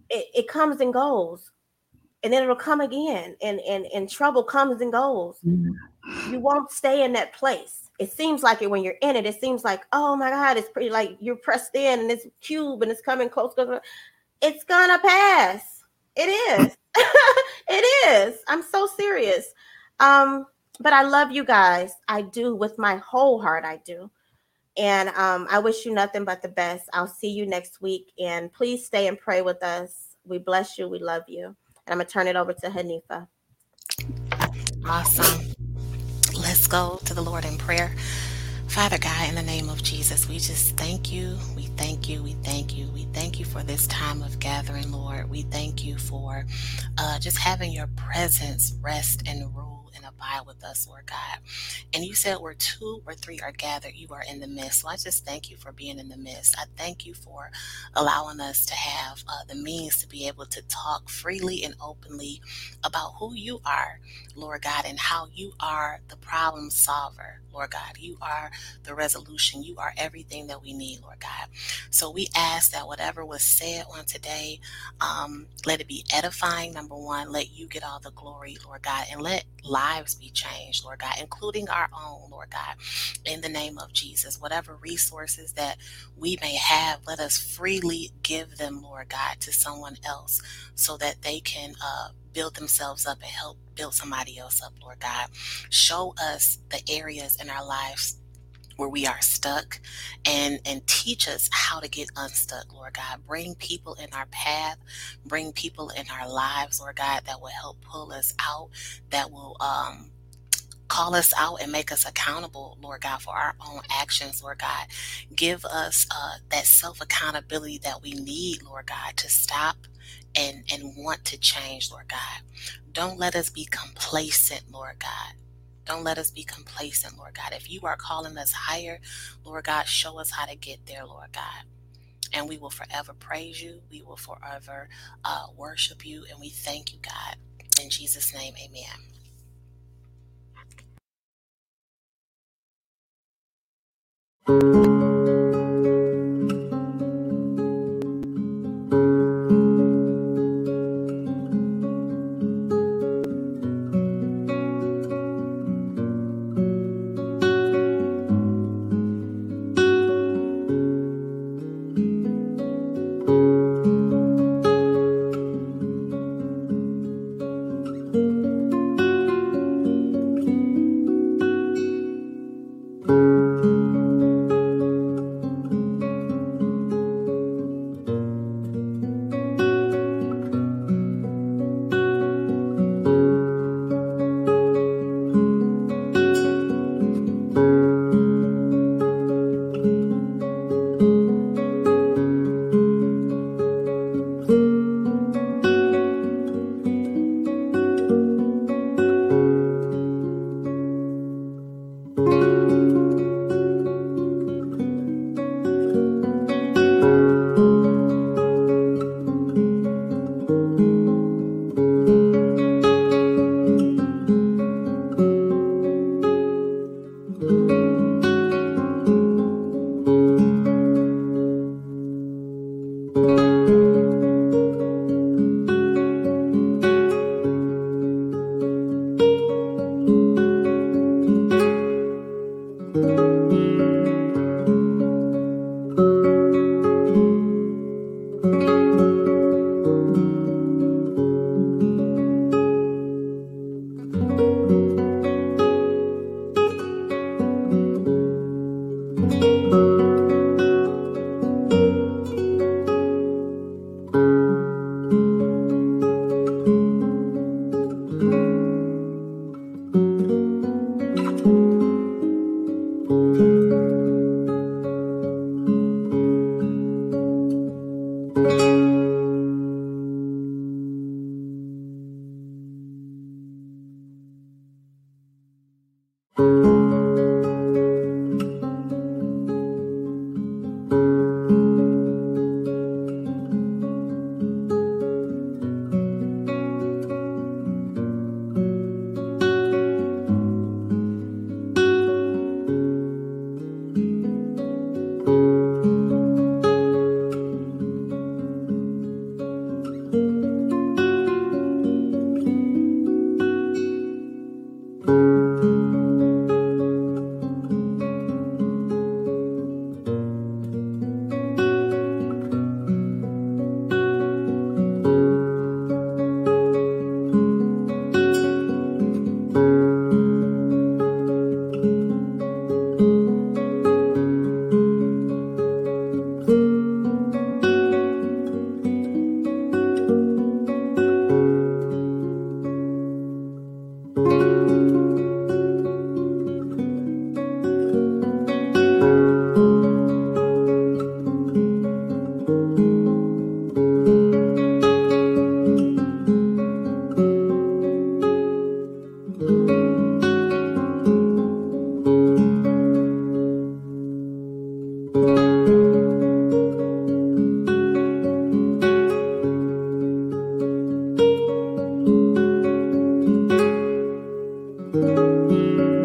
It, it comes and goes, and then it'll come again, and and and trouble comes and goes. Mm-hmm. You won't stay in that place. It seems like it when you're in it. It seems like oh my god, it's pretty like you're pressed in and it's cube and it's coming close. It's gonna pass. It is. it is. I'm so serious. Um, but I love you guys. I do with my whole heart. I do. And um, I wish you nothing but the best. I'll see you next week. And please stay and pray with us. We bless you. We love you. And I'm going to turn it over to Hanifa. Awesome. Let's go to the Lord in prayer. Father God, in the name of Jesus, we just thank you. We thank you. We thank you. We thank you for this time of gathering, Lord. We thank you for uh, just having your presence rest and rule abide with us, Lord God. And you said where two or three are gathered, you are in the midst. So I just thank you for being in the midst. I thank you for allowing us to have uh, the means to be able to talk freely and openly about who you are, Lord God, and how you are the problem solver, Lord God. You are the resolution. You are everything that we need, Lord God. So we ask that whatever was said on today, um, let it be edifying, number one. Let you get all the glory, Lord God, and let lives be changed, Lord God, including our own, Lord God, in the name of Jesus. Whatever resources that we may have, let us freely give them, Lord God, to someone else so that they can uh, build themselves up and help build somebody else up, Lord God. Show us the areas in our lives where we are stuck and and teach us how to get unstuck lord god bring people in our path bring people in our lives lord god that will help pull us out that will um call us out and make us accountable, Lord God, for our own actions, Lord God. Give us uh, that self accountability that we need, Lord God, to stop and and want to change, Lord God. Don't let us be complacent, Lord God. Don't let us be complacent, Lord God. If you are calling us higher, Lord God, show us how to get there, Lord God. And we will forever praise you. We will forever uh, worship you. And we thank you, God. In Jesus' name, amen.